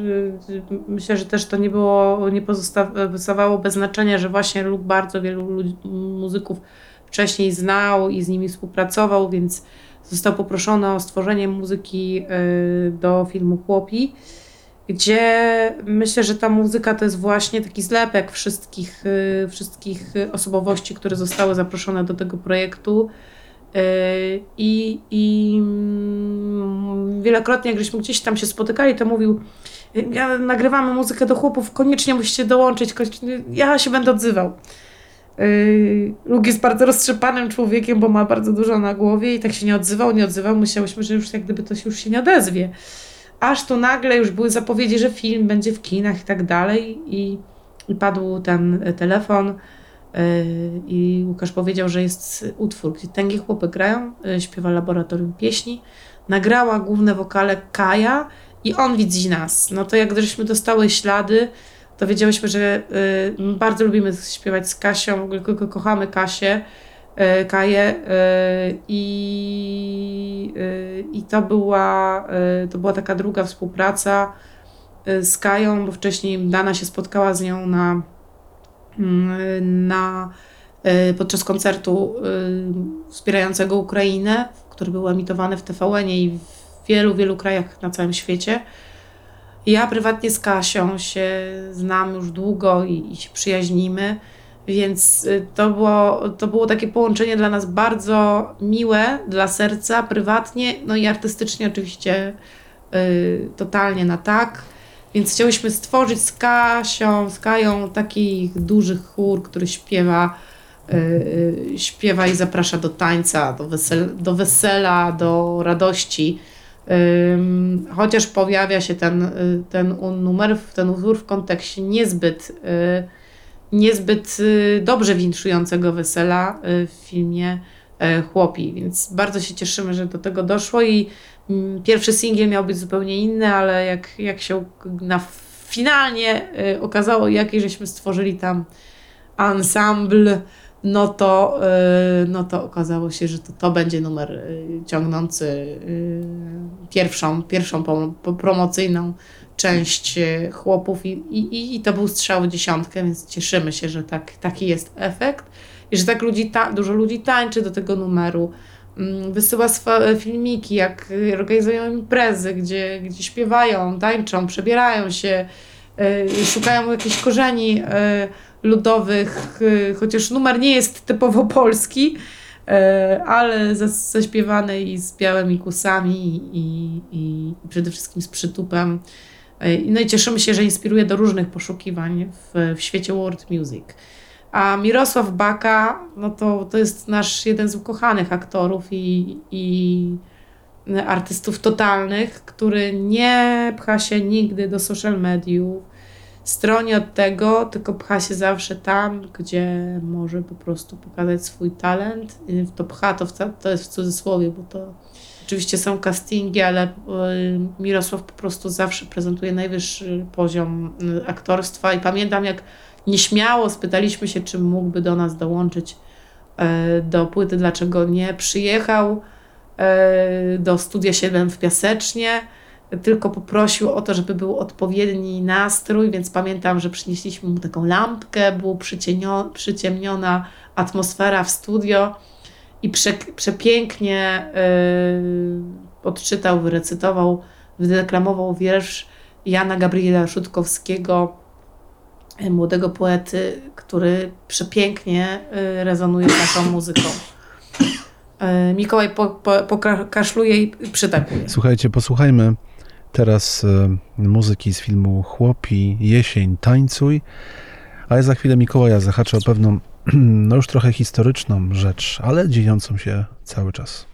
myślę, że też to nie było, nie pozostawało bez znaczenia, że właśnie Luke bardzo wielu ludzi, muzyków wcześniej znał i z nimi współpracował, więc został poproszony o stworzenie muzyki y, do filmu Chłopi, gdzie myślę, że ta muzyka to jest właśnie taki zlepek wszystkich, y, wszystkich osobowości, które zostały zaproszone do tego projektu. Y, I, i mm, wielokrotnie, jak żeśmy gdzieś tam się spotykali, to mówił, ja nagrywamy muzykę do chłopów, koniecznie musicie dołączyć, ja się będę odzywał. Yy, Luke jest bardzo roztrzepanym człowiekiem, bo ma bardzo dużo na głowie i tak się nie odzywał, nie odzywał. Myślałyśmy, że już jak gdyby to się już się nie odezwie. Aż tu nagle już były zapowiedzi, że film będzie w kinach i tak dalej i, i padł ten telefon Yy, I Łukasz powiedział, że jest utwór, gdzie tęgie chłopy grają, yy, śpiewa Laboratorium Pieśni. Nagrała główne wokale Kaja i on widzi nas. No to jak żeśmy dostały ślady, to wiedziałyśmy, że yy, bardzo lubimy śpiewać z Kasią, kochamy Kasię, yy, Kaję yy, i, i to, była, to była taka druga współpraca z Kają, bo wcześniej Dana się spotkała z nią na mm, na, y, podczas koncertu y, wspierającego Ukrainę, który był emitowany w TVN i w wielu, wielu krajach na całym świecie. Ja prywatnie z Kasią się znam już długo i, i się przyjaźnimy, więc y, to było, to było takie połączenie dla nas bardzo miłe, dla serca, prywatnie, no i artystycznie oczywiście y, totalnie na tak. Więc chciałyśmy stworzyć z Kasią, z Kają taki duży chór, który śpiewa, yy, śpiewa i zaprasza do tańca, do, wesel, do wesela, do radości. Chociaż pojawia się ten, y, ten numer, ten utwór w kontekście niezbyt, y, niezbyt y, dobrze winszującego wesela w filmie y, Chłopi, więc bardzo się cieszymy, że do tego doszło i mm, pierwszy singiel miał być zupełnie inny, ale jak, jak się na finalnie okazało, jaki żeśmy stworzyli tam ensemble, no to, y, no to okazało się, że to, to będzie numer y, ciągnący y, pierwszą, pierwszą promocyjną część chłopów i, i, i to był strzał w dziesiątkę, więc cieszymy się, że tak, taki jest efekt i że tak ludzi ta, dużo ludzi tańczy do tego numeru. Mm, Wysyła swoje filmiki, jak organizują imprezy, gdzie, gdzie śpiewają, tańczą, przebierają się, szukają jakichś korzeni ludowych, y, chociaż numer nie jest typowo polski, y, ale zaśpiewany i z białymi kusami i, i, i przede wszystkim z przytupem. Y, No i cieszymy się, że inspiruje do różnych poszukiwań w, w świecie world music. A Mirosław Baka, no to, to jest nasz jeden z ukochanych aktorów i, i artystów totalnych, który nie pcha się nigdy do social mediów, stroni od tego, tylko pcha się zawsze tam, gdzie może po prostu pokazać swój talent. I To pcha to, w, to jest w cudzysłowie, bo to oczywiście są castingi, ale y, Mirosław po prostu zawsze prezentuje najwyższy poziom y, aktorstwa i pamiętam jak nieśmiało spytaliśmy się, czy mógłby do nas dołączyć e, do płyty, dlaczego nie. Przyjechał e, do Studia 7 w Piasecznie, tylko poprosił o to, żeby był odpowiedni nastrój, więc pamiętam, że przynieśliśmy mu taką lampkę, była przyciemniona atmosfera w studio i prze, przepięknie e, odczytał, wyrecytował, wydeklamował wiersz Jana Gabriela Szutkowskiego, e, młodego poety, który przepięknie e, rezonuje z naszą muzyką. E, Mikołaj po, po, pokaszluje i przytakuje. Słuchajcie, posłuchajmy teraz e, muzyki z filmu Chłopi, Jesień, Tańcuj, a ja za chwilę Mikołaja zahaczę o pewną, no już trochę historyczną rzecz, ale dziejącą się cały czas.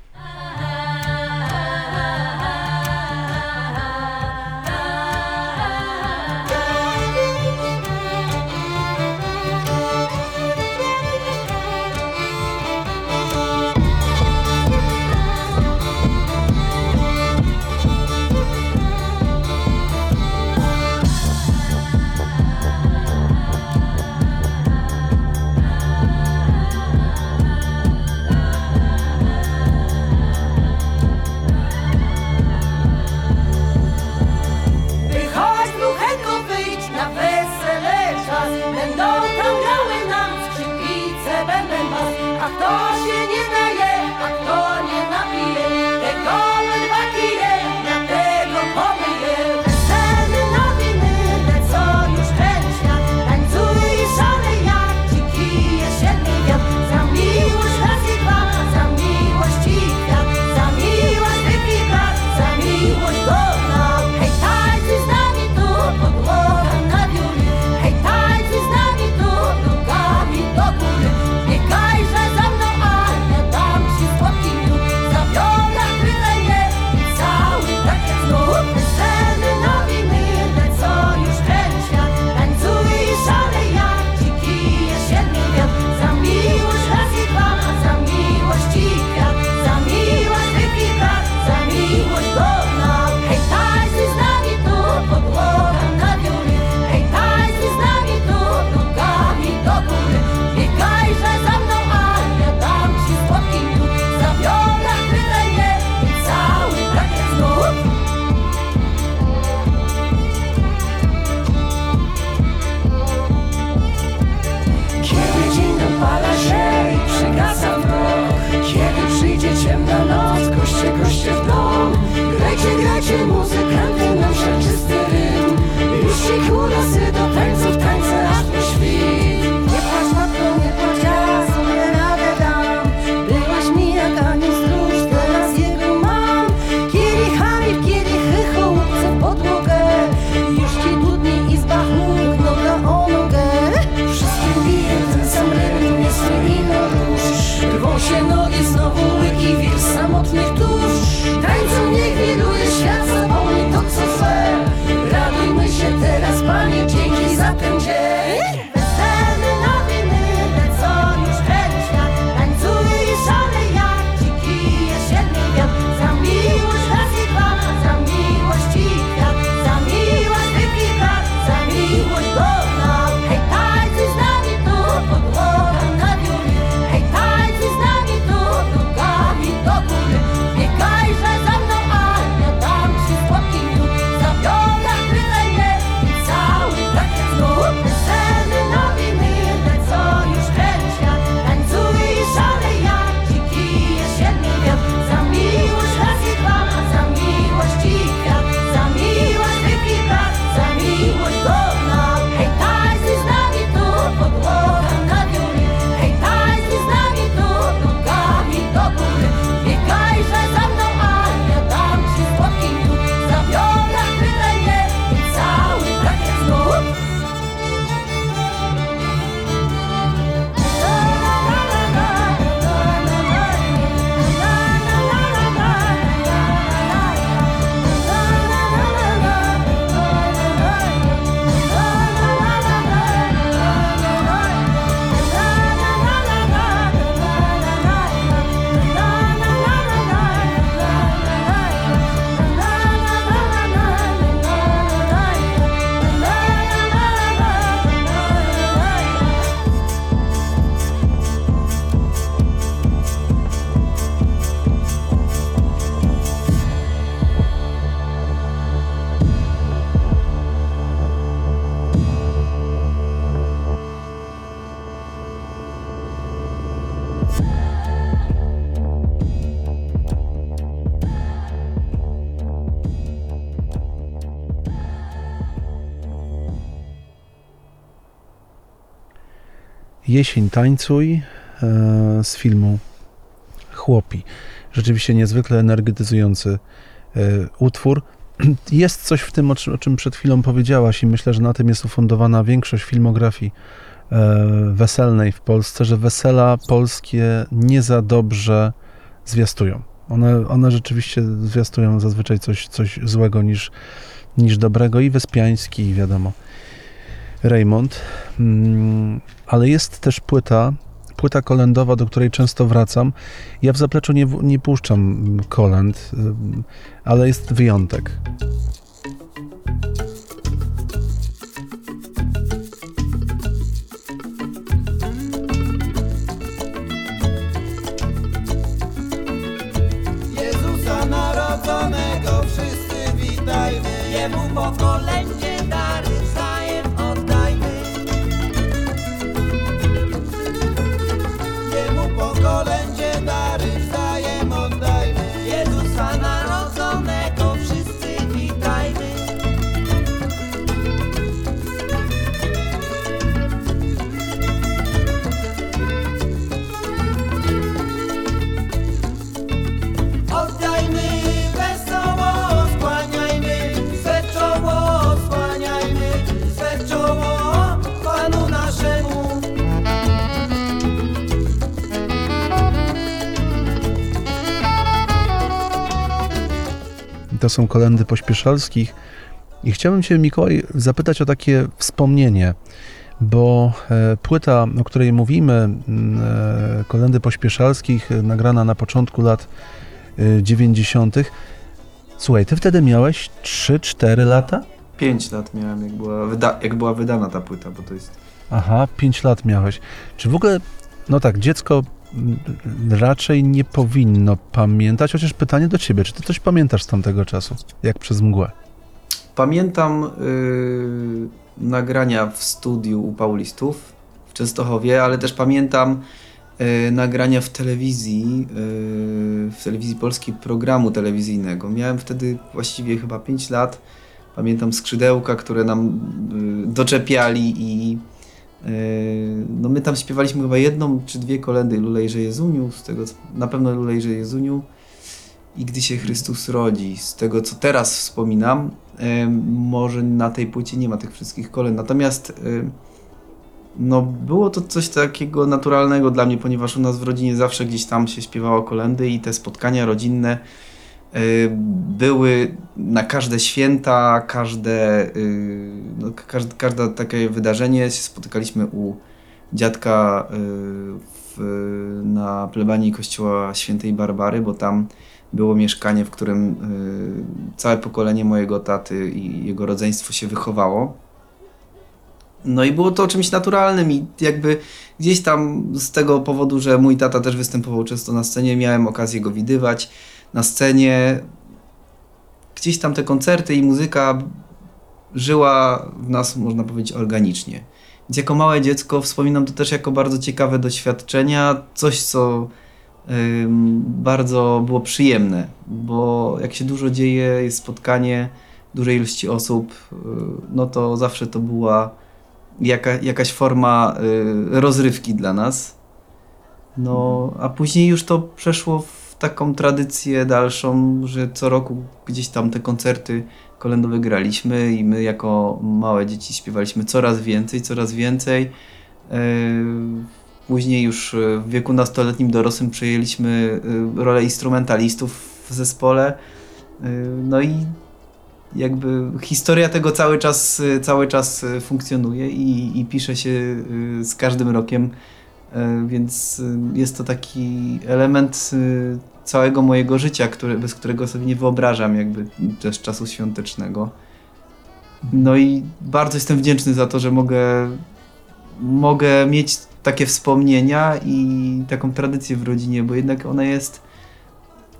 Jesień tańcuj e, z filmu Chłopi. Rzeczywiście niezwykle energetyzujący e, utwór. Jest coś w tym, o, czym- przed chwilą powiedziałaś, i myślę, że na tym jest ufundowana większość filmografii e, weselnej w Polsce, że wesela polskie nie za dobrze zwiastują. One, one rzeczywiście zwiastują zazwyczaj coś, coś złego niż, niż dobrego i Wyspiański, i wiadomo, Raymond. Mm, ale jest też płyta, płyta kolendowa, do której często wracam. Ja w zapleczu nie, nie puszczam kolęd, ale jest wyjątek. To są kolendy pośpieszalskich. I chciałbym Cię, Mikołaj, zapytać o takie wspomnienie, bo e, płyta, o której mówimy, e, kolendy pośpieszalskich, e, nagrana na początku lat e, 90. Słuchaj, Ty wtedy miałeś 3-4 lata? 5 lat miałem, jak była, wyda- jak była wydana ta płyta, bo to jest Aha, 5 lat miałeś. Czy w ogóle, no tak, dziecko raczej nie powinno pamiętać, chociaż pytanie do ciebie, czy ty coś pamiętasz z tamtego czasu, jak przez mgłę? Pamiętam yy, nagrania w studiu u Paulistów w Częstochowie, ale też pamiętam yy, nagrania w telewizji, yy, w telewizji polskiej programu telewizyjnego. Miałem wtedy właściwie chyba 5 lat. Pamiętam skrzydełka, które nam yy, doczepiali i no my tam śpiewaliśmy chyba jedną czy dwie kolendy Lulejże Jezuniu, z tego co, na pewno Lulejże Jezuniu i gdy się Chrystus rodzi. Z tego, co teraz wspominam, em, może na tej płycie nie ma tych wszystkich kolęd. Natomiast em, no było to coś takiego naturalnego dla mnie, ponieważ u nas w rodzinie zawsze gdzieś tam się śpiewało kolendy i te spotkania rodzinne były na każde święta, każde, y, no, każde, każde takie wydarzenie się spotykaliśmy u dziadka y, w, na plebanii kościoła świętej Barbary, bo tam było mieszkanie, w którym y, całe pokolenie mojego taty i jego rodzeństwo się wychowało. No i było to czymś naturalnym i jakby gdzieś tam z tego powodu, że mój tata też występował często na scenie, miałem okazję go widywać na scenie. Gdzieś tam te koncerty i muzyka żyła w nas, można powiedzieć, organicznie. Więc jako małe dziecko wspominam to też jako bardzo ciekawe doświadczenia, coś co ym, bardzo było przyjemne, bo jak się dużo dzieje, jest spotkanie dużej ilości osób, y, no to zawsze to była jaka, jakaś forma y, rozrywki dla nas. No, a później już to przeszło w taką tradycję dalszą, że co roku gdzieś tam te koncerty kolendowe graliśmy i my jako małe dzieci śpiewaliśmy coraz więcej, coraz więcej. Yy, Później już y, w wieku nastoletnim dorosłym przejęliśmy y, rolę instrumentalistów w zespole. No i jakby historia tego cały czas, cały czas funkcjonuje i, i pisze się z każdym rokiem, więc jest to taki element całego mojego życia, który, bez którego sobie nie wyobrażam jakby też czasu świątecznego. No i bardzo jestem wdzięczny za to, że mogę, mogę mieć takie wspomnienia i taką tradycję w rodzinie, bo jednak ona jest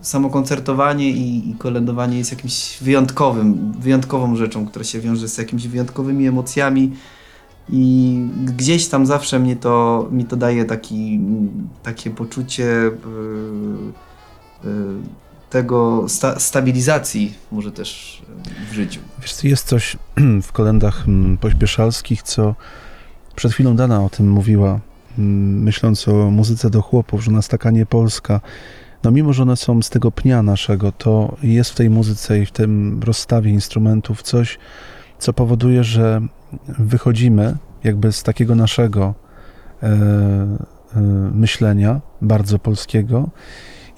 samo koncertowanie i, i kolędowanie jest jakimś wyjątkowym, wyjątkową rzeczą, która się wiąże z jakimiś wyjątkowymi emocjami i gdzieś tam zawsze mnie to, mi to daje taki, takie poczucie yy, tego sta, stabilizacji może też w życiu. Wiesz, jest coś w kolendach mm, pośpieszalskich, co przed chwilą Dana o tym mówiła, mm, myśląc o muzyce do chłopów, że ona jest taka niepolska. No mimo, że one są z tego pnia naszego, to jest w tej muzyce i w tym rozstawie instrumentów coś, co powoduje, że wychodzimy jakby z takiego naszego e, e, myślenia, bardzo polskiego,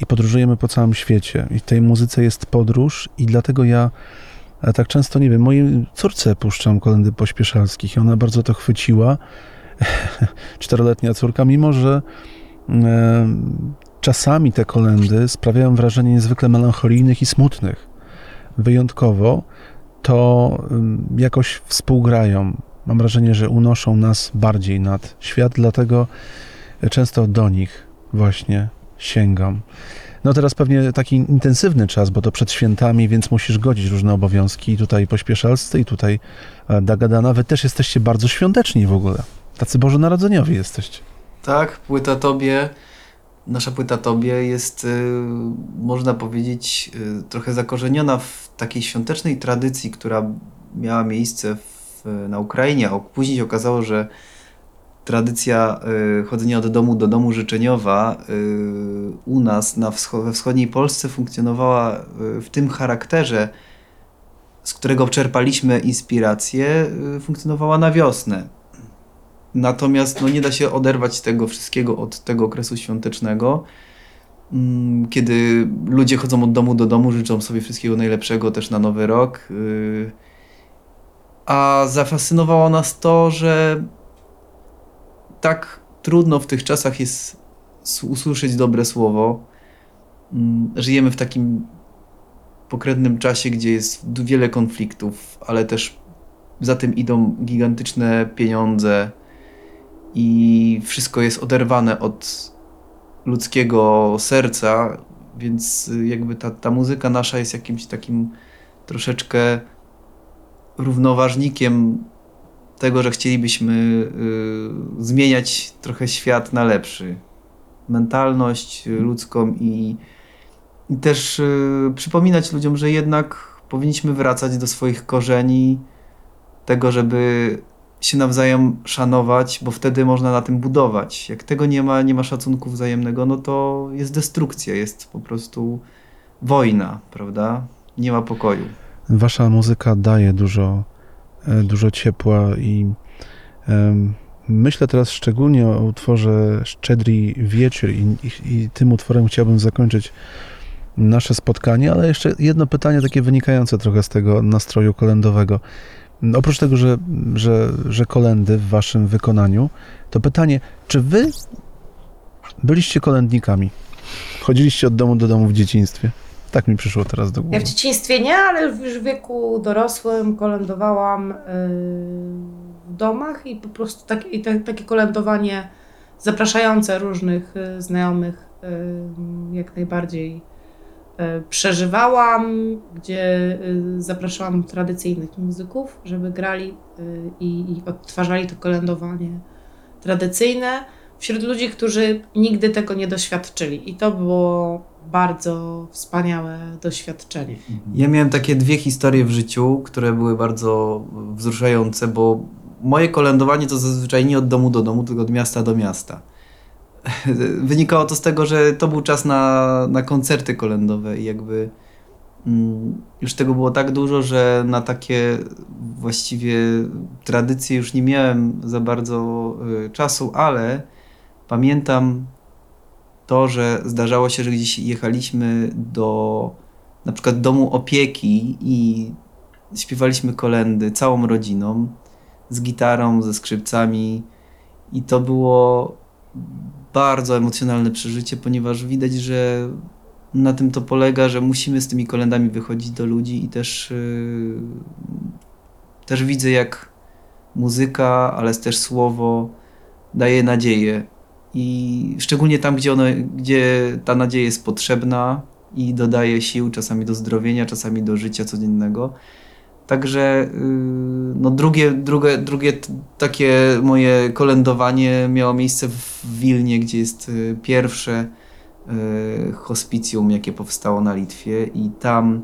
i podróżujemy po całym świecie. I w tej muzyce jest podróż, i dlatego ja e, tak często, nie wiem, mojej córce puszczam kolendy pośpieszalskich i ona bardzo to chwyciła. Czteroletnia córka, mimo że e, czasami te kolendy sprawiają wrażenie niezwykle melancholijnych i smutnych. Wyjątkowo to ym, jakoś współgrają. Mam wrażenie, że unoszą nas bardziej nad świat, dlatego często do nich właśnie sięgam. No teraz pewnie taki intensywny czas, bo to przed świętami, więc musisz godzić różne obowiązki. I tutaj pośpieszalscy, i tutaj e, Dagadana. Wy też jesteście bardzo świąteczni w ogóle. Tacy bożonarodzeniowi jesteście. Tak, płyta Tobie, nasza płyta Tobie jest, y, można powiedzieć, y, trochę zakorzeniona w takiej świątecznej tradycji, która miała miejsce w, na Ukrainie, a później się okazało, że tradycja y, chodzenia od domu do domu życzeniowa y, u nas na we wschodniej Polsce funkcjonowała y, w tym charakterze, z którego czerpaliśmy inspirację, funkcjonowała na wiosnę. Natomiast no, nie da się oderwać tego wszystkiego od tego okresu świątecznego, mm, kiedy ludzie chodzą od domu do domu, życzą sobie wszystkiego najlepszego też na nowy rok. A zafascynowało nas to, że tak trudno w tych czasach jest usłyszeć dobre słowo. Mm, Żyjemy w takim pokrętnym czasie, gdzie jest wiele konfliktów, ale też za tym idą gigantyczne pieniądze i wszystko jest oderwane od ludzkiego serca, więc jakby ta, ta muzyka nasza jest jakimś takim troszeczkę równoważnikiem tego, że chcielibyśmy y, zmieniać trochę świat na lepszy. Mentalność y, ludzką i, i też y, przypominać ludziom, że jednak powinniśmy wracać do swoich korzeni, tego, żeby się nawzajem szanować, bo wtedy można na tym budować. Jak tego nie ma, nie ma szacunku wzajemnego, no to jest destrukcja, jest po prostu wojna, prawda? Nie ma pokoju. Wasza muzyka daje dużo, dużo ciepła i myślę teraz szczególnie o utworze Szczedry Wieczór i, i, i tym utworem chciałbym zakończyć nasze spotkanie, ale jeszcze jedno pytanie takie wynikające trochę z tego nastroju kolędowego. Oprócz tego, że, że, że kolendy w waszym wykonaniu, to pytanie, czy wy byliście kolędnikami? Chodziliście od domu do domu w dzieciństwie? Tak mi przyszło teraz do Ja głowy. w dzieciństwie nie, ale już w wieku dorosłym kolędowałam yy, w domach i po prostu tak, i takie kolędowanie zapraszające różnych y, znajomych y, jak najbardziej y, przeżywałam, gdzie y, zapraszałam tradycyjnych muzyków, żeby grali y, i odtwarzali to kolędowanie tradycyjne wśród ludzi, którzy nigdy tego nie doświadczyli. I to było bardzo wspaniałe doświadczenie. Ja miałem takie dwie historie w życiu, które były bardzo wzruszające, bo moje kolędowanie to zazwyczaj nie od domu do domu, tylko od miasta do miasta. Wynikało to z tego, że to był czas na, na koncerty kolędowe i jakby mm, już tego było tak dużo, że na takie właściwie tradycje już nie miałem za bardzo y, czasu, ale pamiętam to, że zdarzało się, że gdzieś jechaliśmy do na przykład domu opieki i śpiewaliśmy kolendy całą rodziną z gitarą, ze skrzypcami i to było bardzo emocjonalne przeżycie, ponieważ widać, że na tym to polega, że musimy z tymi kolendami wychodzić do ludzi i też, yy, też widzę jak muzyka, ale też słowo daje nadzieję i szczególnie tam, gdzie, gdzie ta nadzieja jest potrzebna i dodaje sił czasami do zdrowienia, czasami do życia codziennego. Także yy, no drugie, drugie, drugie takie moje kolędowanie miało miejsce w Wilnie, gdzie jest y, pierwsze y, hospicjum, jakie powstało na Litwie i tam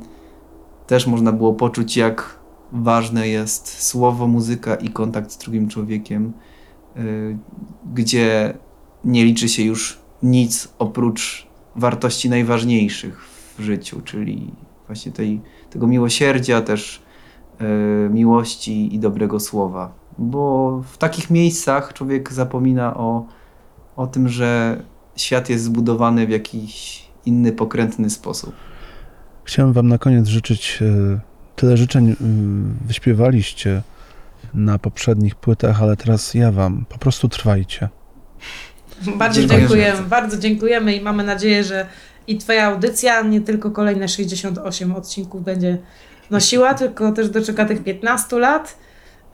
też można było poczuć, jak ważne jest słowo, muzyka i kontakt z drugim człowiekiem, y, gdzie nie liczy się już nic oprócz wartości najważniejszych w życiu, czyli właśnie tej, tego miłosierdzia, też e, miłości i dobrego słowa. Bo w takich miejscach człowiek zapomina o, o tym, że świat jest zbudowany w jakiś inny, pokrętny sposób. Chciałem wam na koniec życzyć e, tyle życzeń y, wyśpiewaliście na poprzednich płytach, ale teraz ja wam po prostu trwajcie. Bardzo Dziękuję dziękujemy, bardzo. dziękujemy i mamy nadzieję, że i Twoja audycja nie tylko kolejne 68 odcinków będzie nosiła, tylko też doczeka tych 15 lat.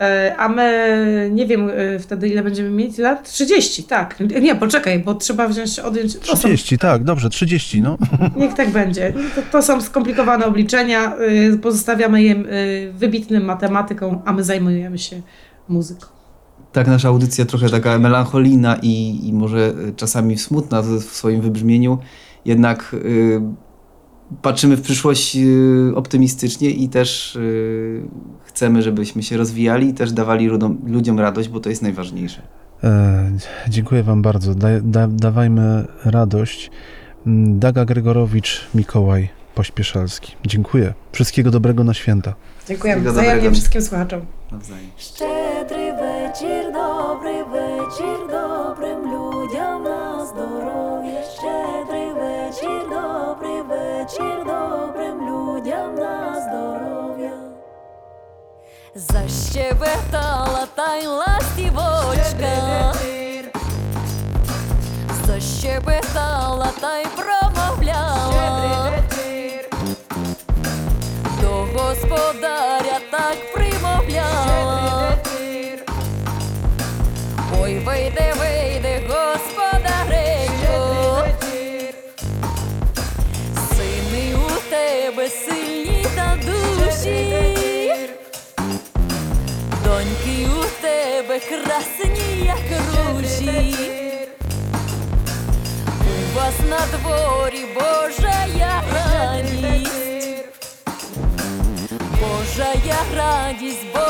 E, A my nie wiem e, wtedy ile będziemy mieć lat? 30, tak. Nie, poczekaj, bo trzeba wziąć, odjąć. To są, 30, tak, dobrze, 30, no. niech tak będzie. To, to są skomplikowane obliczenia. e, Pozostawiamy je wybitnym matematykom, a my zajmujemy się muzyką. Tak, nasza audycja trochę taka melancholijna i, i może y, czasami smutna w w swoim wybrzmieniu, jednak y, patrzymy w przyszłość y, optymistycznie i też y, chcemy, żebyśmy się rozwijali i też dawali ludom, ludziom radość, bo to jest najważniejsze. E, dziękuję wam bardzo. Da, da, dawajmy radość. Mm, Daga Gregorowicz, Mikołaj Pośpieszalski. Dziękuję. Wszystkiego dobrego na święta. Dziękujemy wzajemnie wszystkim słuchaczom. Nawzajem. Щедрий вечір, добрий вечір, добрим людям на здоров'я. Щедрий вечір, добрий вечір, добрим людям на здоров'я. Защебетала та й ластівочка. Защебетала та й промовляла. Господаря так примовляла. Ой, вийди, вийди, господаренько. Сини у тебе сильні та душі. Доньки у тебе красні, як ружі. У вас на дворі Божая радість, Божая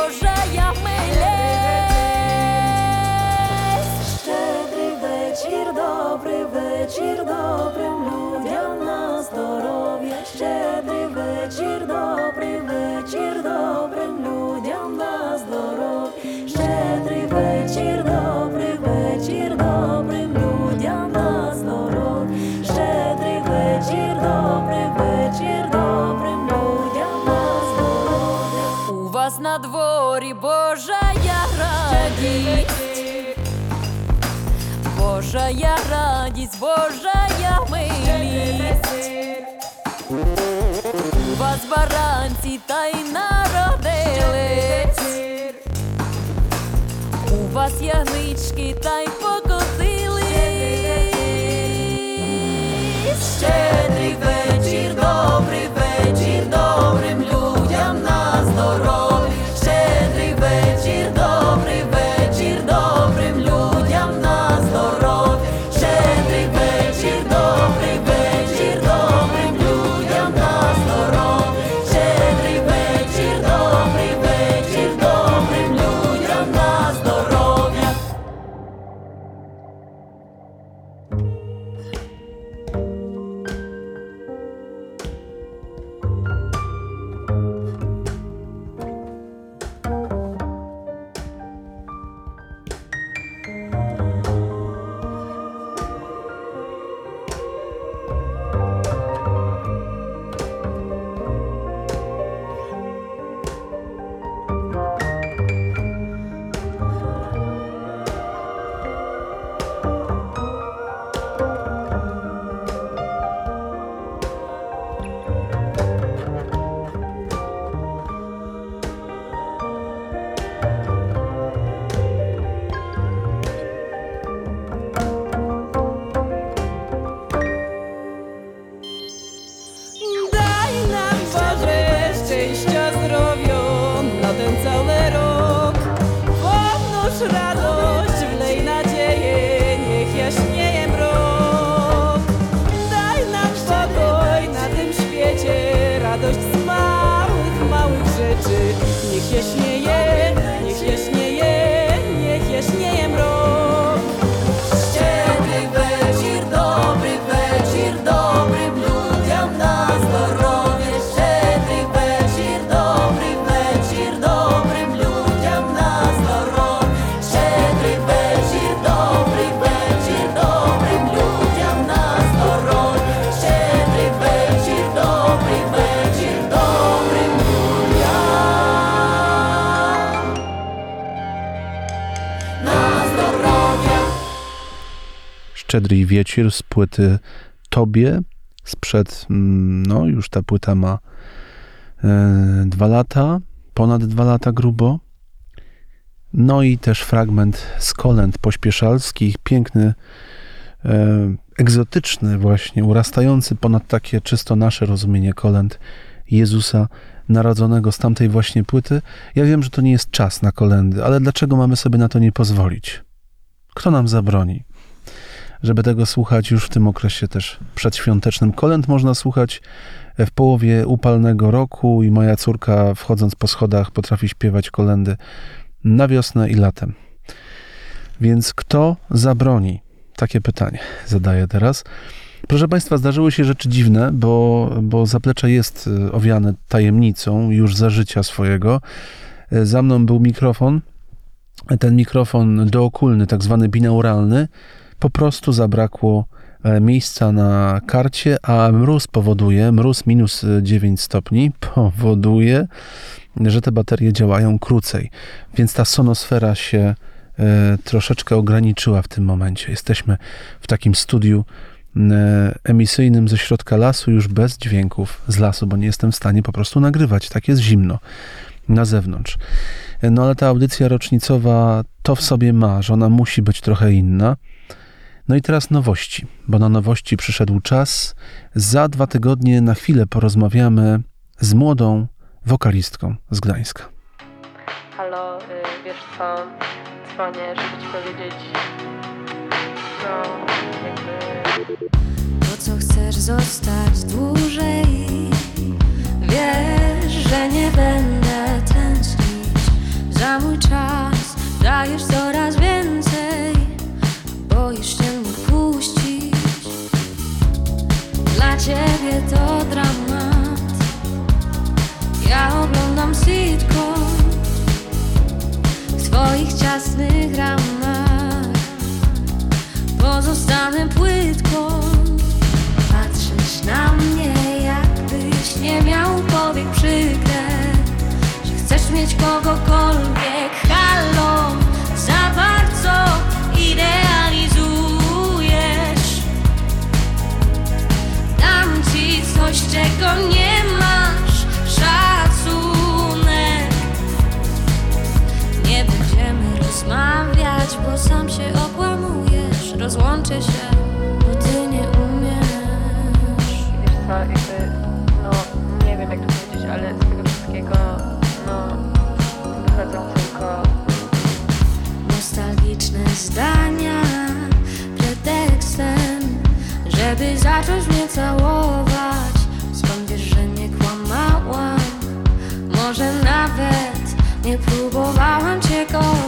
Божая радість, Божая милість. У вас баранці та й народились. У вас ягнички та й покотились. Щедрий вечір, добрий вечір, добрим людям на здоров'я. Szczedry Wiecir z płyty Tobie sprzed, mm, no już ta płyta ma e, dwa lata, ponad dwa lata grubo. No i też fragment z kolęd pośpieszalskich, piękny, e, egzotyczny właśnie, urastający ponad takie czysto nasze rozumienie kolęd Jezusa narodzonego z tamtej właśnie płyty. Ja wiem, że to nie jest czas na kolendy, ale dlaczego mamy sobie na to nie pozwolić? Kto nam zabroni? Żeby tego słuchać już w tym okresie też przedświątecznym. Kolęd można słuchać w połowie upalnego roku i moja córka wchodząc po schodach potrafi śpiewać kolendy na wiosnę i latem. Więc kto zabroni? Takie pytanie zadaję teraz. Proszę Państwa, zdarzyły się rzeczy dziwne, bo, bo zaplecze jest y, owiane tajemnicą już za życia swojego. Y, Za mną był mikrofon, ten mikrofon dookulny, tak zwany binauralny, po prostu zabrakło e, miejsca na karcie, a mróz powoduje, mróz minus 9 stopni powoduje, że te baterie działają krócej. Więc ta sonosfera się e, troszeczkę ograniczyła w tym momencie. Jesteśmy w takim studiu e, emisyjnym ze środka lasu, już bez dźwięków z lasu, bo nie jestem w stanie po prostu nagrywać. Tak jest zimno na zewnątrz. No ale ta audycja rocznicowa to w sobie ma, że ona musi być trochę inna. No i teraz nowości, bo na nowości przyszedł czas. Za dwa tygodnie na chwilę porozmawiamy z młodą wokalistką z Gdańska. Halo, y, wiesz co, dzwonię, żeby ci powiedzieć, no, jakby... Po co chcesz zostać dłużej? Wiesz, że nie będę tęsknić za mój czas. Dajesz coraz więcej, boisz się Ciebie to dramat. Ja oglądam sitcom w twoich ciasnych ramach. Pozostanę płytką. Patrzysz na mnie, jakbyś nie miał powiek przykre Że chcesz mieć kogokolwiek Halo, za coś, czego nie masz Szacunek. Nie będziemy rozmawiać, bo sam się okłamujesz. Rozłączę się, bo ty nie umiesz. Wiesz co, jakby, no, nie wiem jak to powiedzieć, ale z tego wszystkiego, no, wychodzą tylko Nostalgiczne zdania pretekstem żeby zacząć mnie całować. Nie próbowałam cię kochać.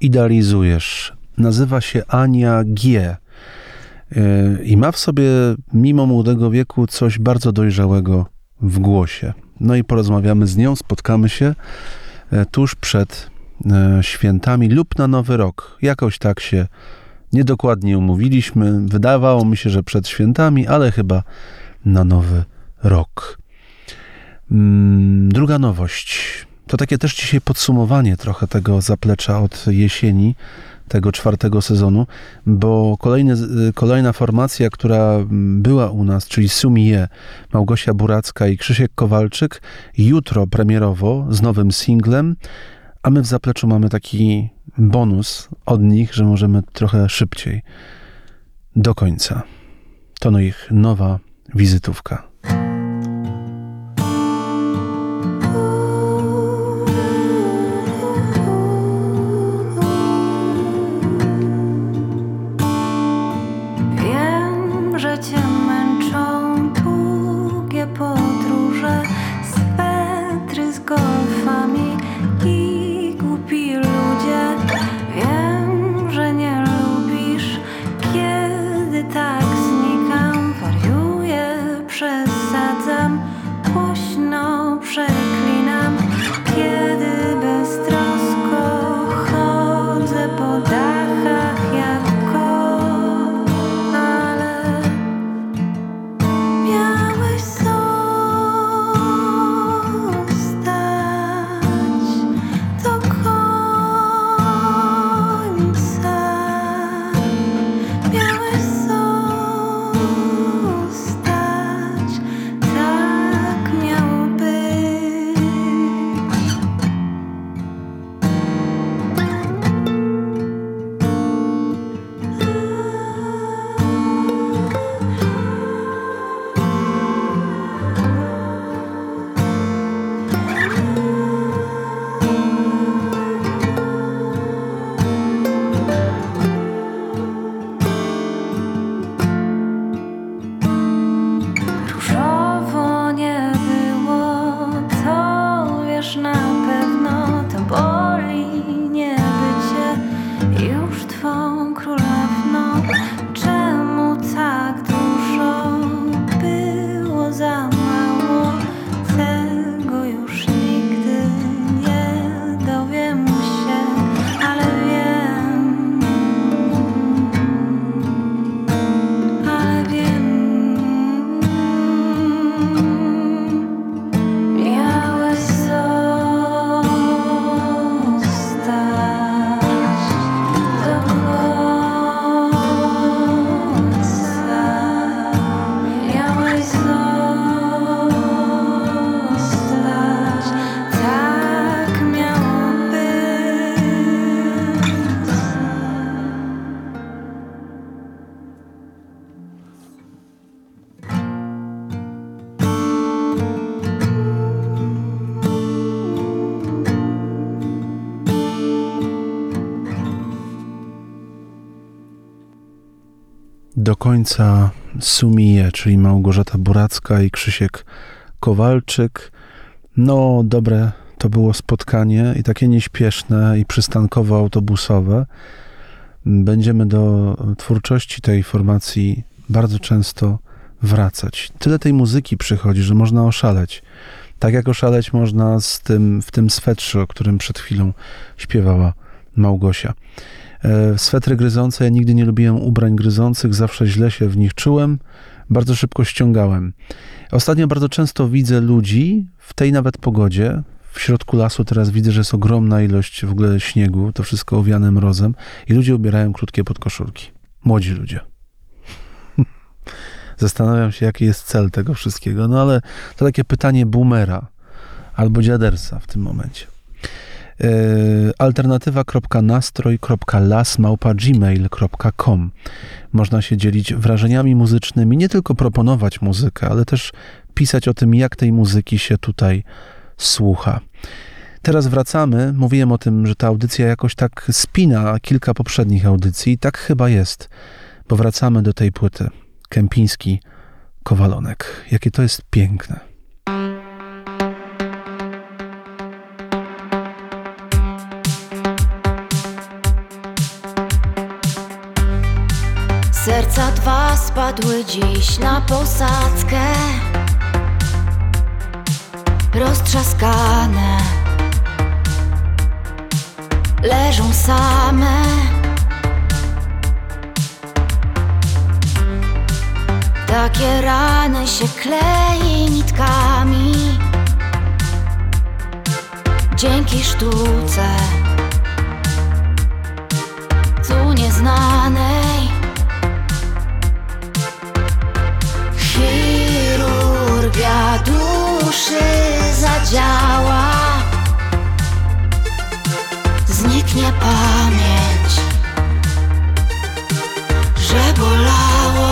Idealizujesz. Nazywa się Ania G. Yy, I ma w sobie, mimo młodego wieku, coś bardzo dojrzałego w głosie. No i porozmawiamy z nią, spotkamy się e, tuż przed e, świętami lub na Nowy Rok. Jakoś tak się niedokładnie umówiliśmy. Wydawało mi się, że przed świętami, ale chyba na Nowy Rok. Mm, Druga nowość. To takie też dzisiaj podsumowanie trochę tego zaplecza od jesieni, tego czwartego sezonu, bo kolejny, kolejna formacja, która była u nas, czyli Sumie, Małgosia Buracka i Krzysiek Kowalczyk, jutro premierowo z nowym singlem, a my w zapleczu mamy taki bonus od nich, że możemy trochę szybciej do końca. To no ich nowa wizytówka. Końca sumije, czyli Małgorzata Buracka i Krzysiek Kowalczyk. No, dobre to było spotkanie i takie nieśpieszne i przystankowo-autobusowe. Będziemy do twórczości tej formacji bardzo często wracać. Tyle tej muzyki przychodzi, że można oszaleć. Tak jak oszaleć można z tym, w tym swetrze, o którym przed chwilą śpiewała Małgosia. E, Swetry gryzące, ja nigdy nie lubiłem ubrań gryzących, zawsze źle się w nich czułem, bardzo szybko ściągałem. Ostatnio bardzo często widzę ludzi w tej nawet pogodzie, w środku lasu teraz widzę, że jest ogromna ilość w ogóle śniegu, to wszystko owiane mrozem i ludzie ubierają krótkie podkoszulki. Młodzi ludzie. Zastanawiam się, jaki jest cel tego wszystkiego, no ale to takie pytanie boomera albo dziadersa w tym momencie. Yy, alternatywa.nastroj.las.gmail.com Można się dzielić wrażeniami muzycznymi, nie tylko proponować muzykę, ale też pisać o tym, jak tej muzyki się tutaj słucha. Teraz wracamy. Mówiłem o tym, że ta audycja jakoś tak spina kilka poprzednich audycji tak chyba jest, bo wracamy do tej płyty. Kępiński Kowalonek. Jakie to jest piękne. Serca dwa spadły dziś na posadzkę. Roztrzaskane Leżą same. Takie rany się klei nitkami. Dzięki sztuce. Tu nieznanej Chirurgia duszy zadziała. Zniknie pamięć Że bolało.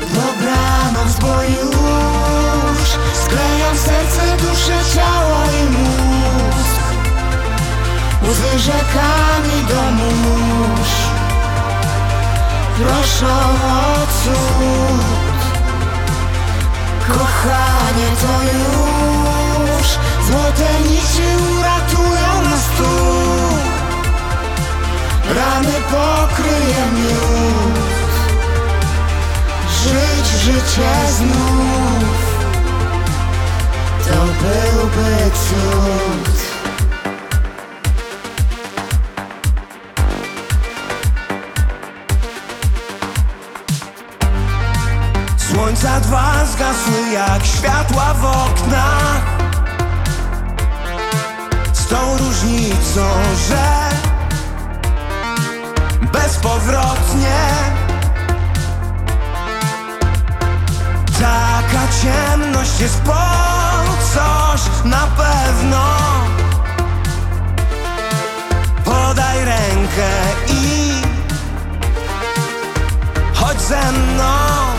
Dobranoc, bo już Sklejam serce, duszę, ciało i mózg. Łzy rzekami do mórz Proszę o cud Kochanie, to już Złote nici uratują nas tu. Rany pokryje miód. Żyć życie znów. To byłby cud Słońca dwa zgasły jak światła w oknach. Z tą różnicą, że Bezpowrotnie. Taka ciemność jest po coś na pewno. Podaj rękę i Chodź ze mną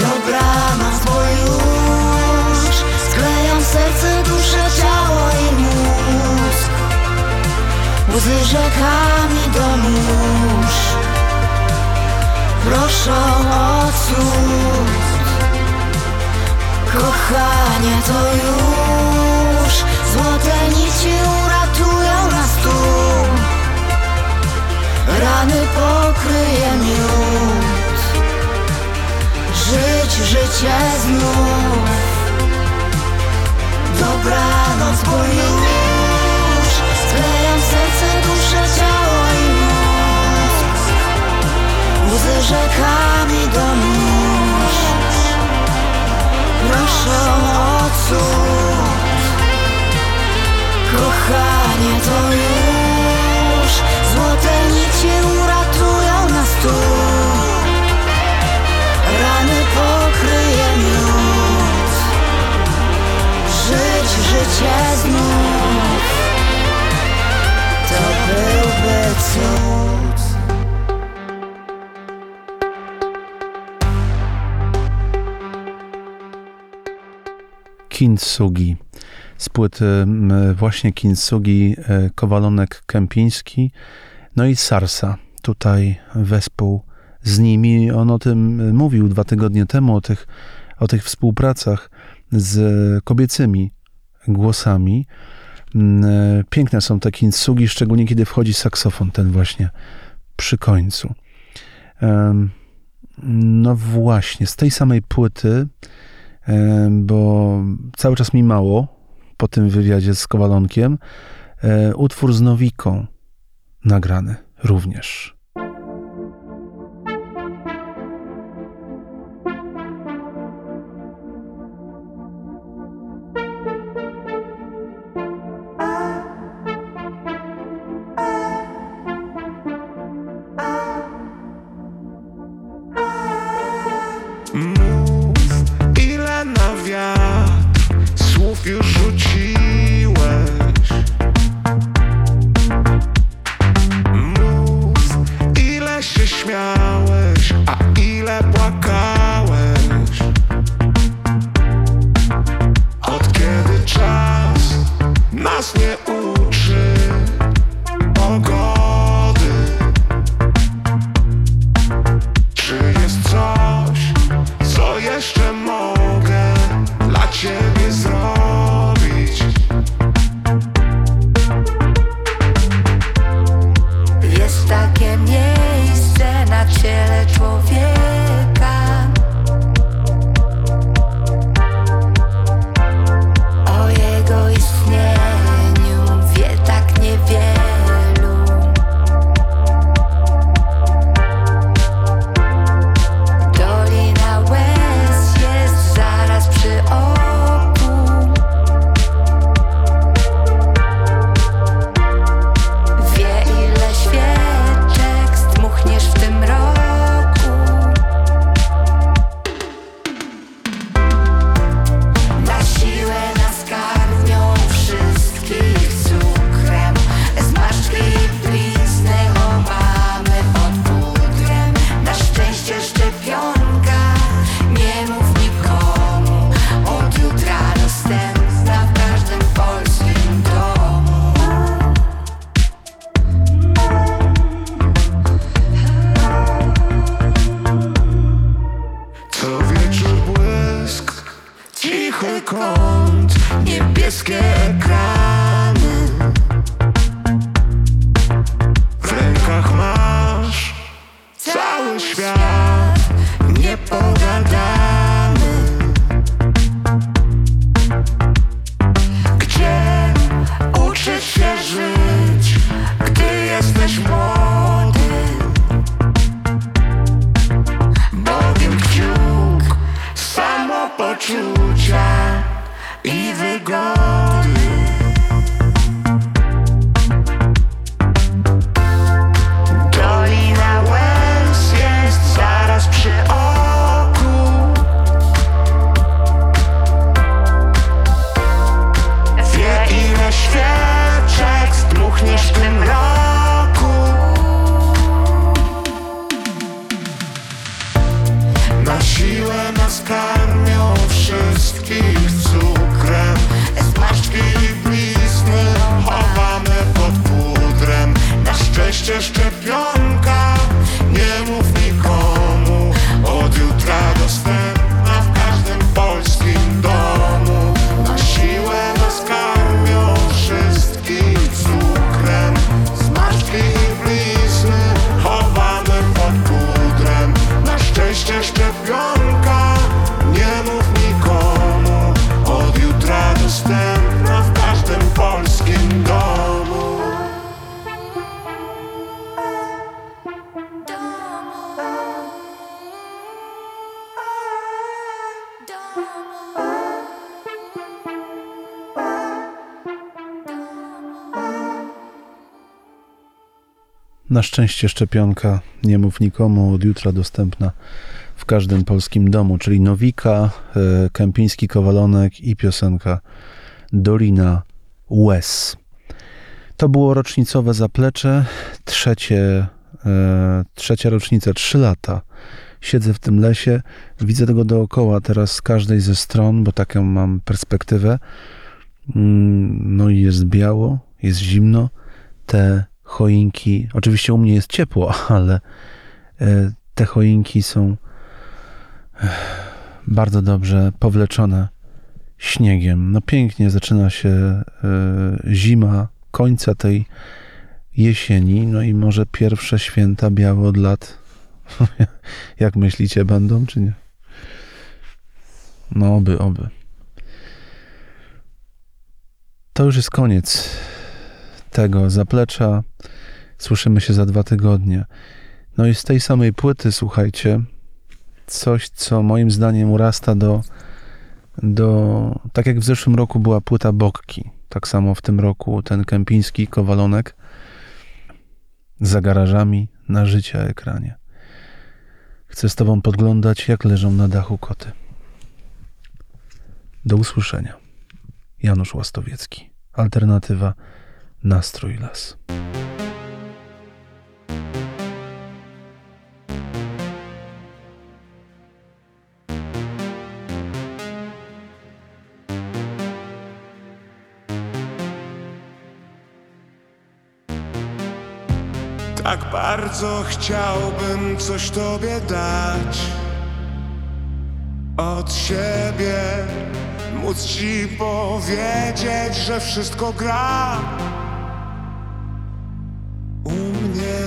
Dobranoc, bo już Sklejam serce, duszę, ciało i mózg. Łzy rzekami do mórz Proszę o cud. Kochanie, to już Złote nici uratują nas tu. Rany pokryje miód Żyć życie znów. Dobranoc, bo już Sklejam serce, duszę, ciało i mózg. Łzy rzekami do mórz Proszę o cud Kochanie, to już. Złote nici uratują nas tu Rany pokryje miód Żyć życie znów To byłby cud Kintsugi. Z płyty właśnie Kintsugi, e, Kowalonek Kępiński, no i Sarsa. tutaj wespół z nimi. On o tym mówił dwa tygodnie temu, o tych, o tych współpracach z kobiecymi głosami. Mm, e, Piękne są te kintsugi, szczególnie kiedy wchodzi saksofon, ten właśnie przy końcu. No właśnie, z tej samej płyty, bo cały czas mi mało po tym wywiadzie z Kowalonkiem, e, utwór z Nowiką nagrany również. Na szczęście szczepionka, nie mów nikomu, od jutra dostępna w każdym polskim domu, czyli Nowika, e, Kępiński Kowalonek i piosenka Dolina Łez. To było rocznicowe zaplecze, trzecie, e, trzecia rocznica, trzy lata. Siedzę w tym lesie, widzę tego dookoła teraz z każdej ze stron, bo taką mam perspektywę. Mm, No i jest biało, jest zimno. Te choinki. Oczywiście u mnie jest ciepło, ale e, te choinki są e, bardzo dobrze powleczone śniegiem. No pięknie zaczyna się e, zima, końca tej jesieni, no i może pierwsze święta białe od lat. Jak myślicie, będą czy nie? No oby, oby. To już jest koniec tego zaplecza. Słyszymy się za dwa tygodnie. No i z tej samej płyty, słuchajcie, coś, co moim zdaniem urasta do, do. Tak jak w zeszłym roku była płyta Bokki, tak samo w tym roku ten kępiński kowalonek za garażami na życia ekranie. Chcę z Tobą podglądać, jak leżą na dachu koty. Do usłyszenia. Janusz Łastowiecki. Alternatywa Nastrój Las. Tak bardzo chciałbym coś tobie dać od siebie, móc ci powiedzieć, że wszystko gra u mnie,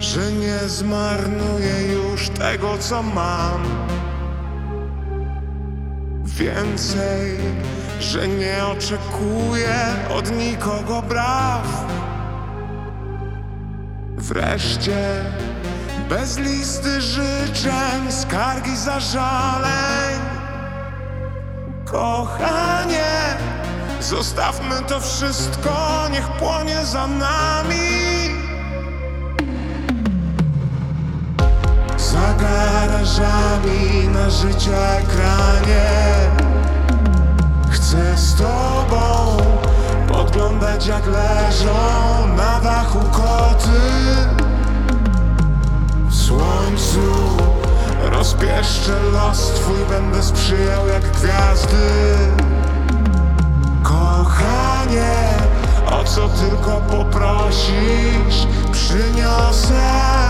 że nie zmarnuję już tego, co mam. Więcej, że nie oczekuję od nikogo braw. Wreszcie bez listy życzeń, skargi, zażaleń. Kochanie, zostawmy to wszystko, niech płonie za nami. Za garażami na życia ekranie. Chcę z tobą podglądać jak leżą na dachu koty W słońcu rozpieszczę los twój Będę sprzyjał jak gwiazdy Kochanie, o co tylko poprosisz Przyniosę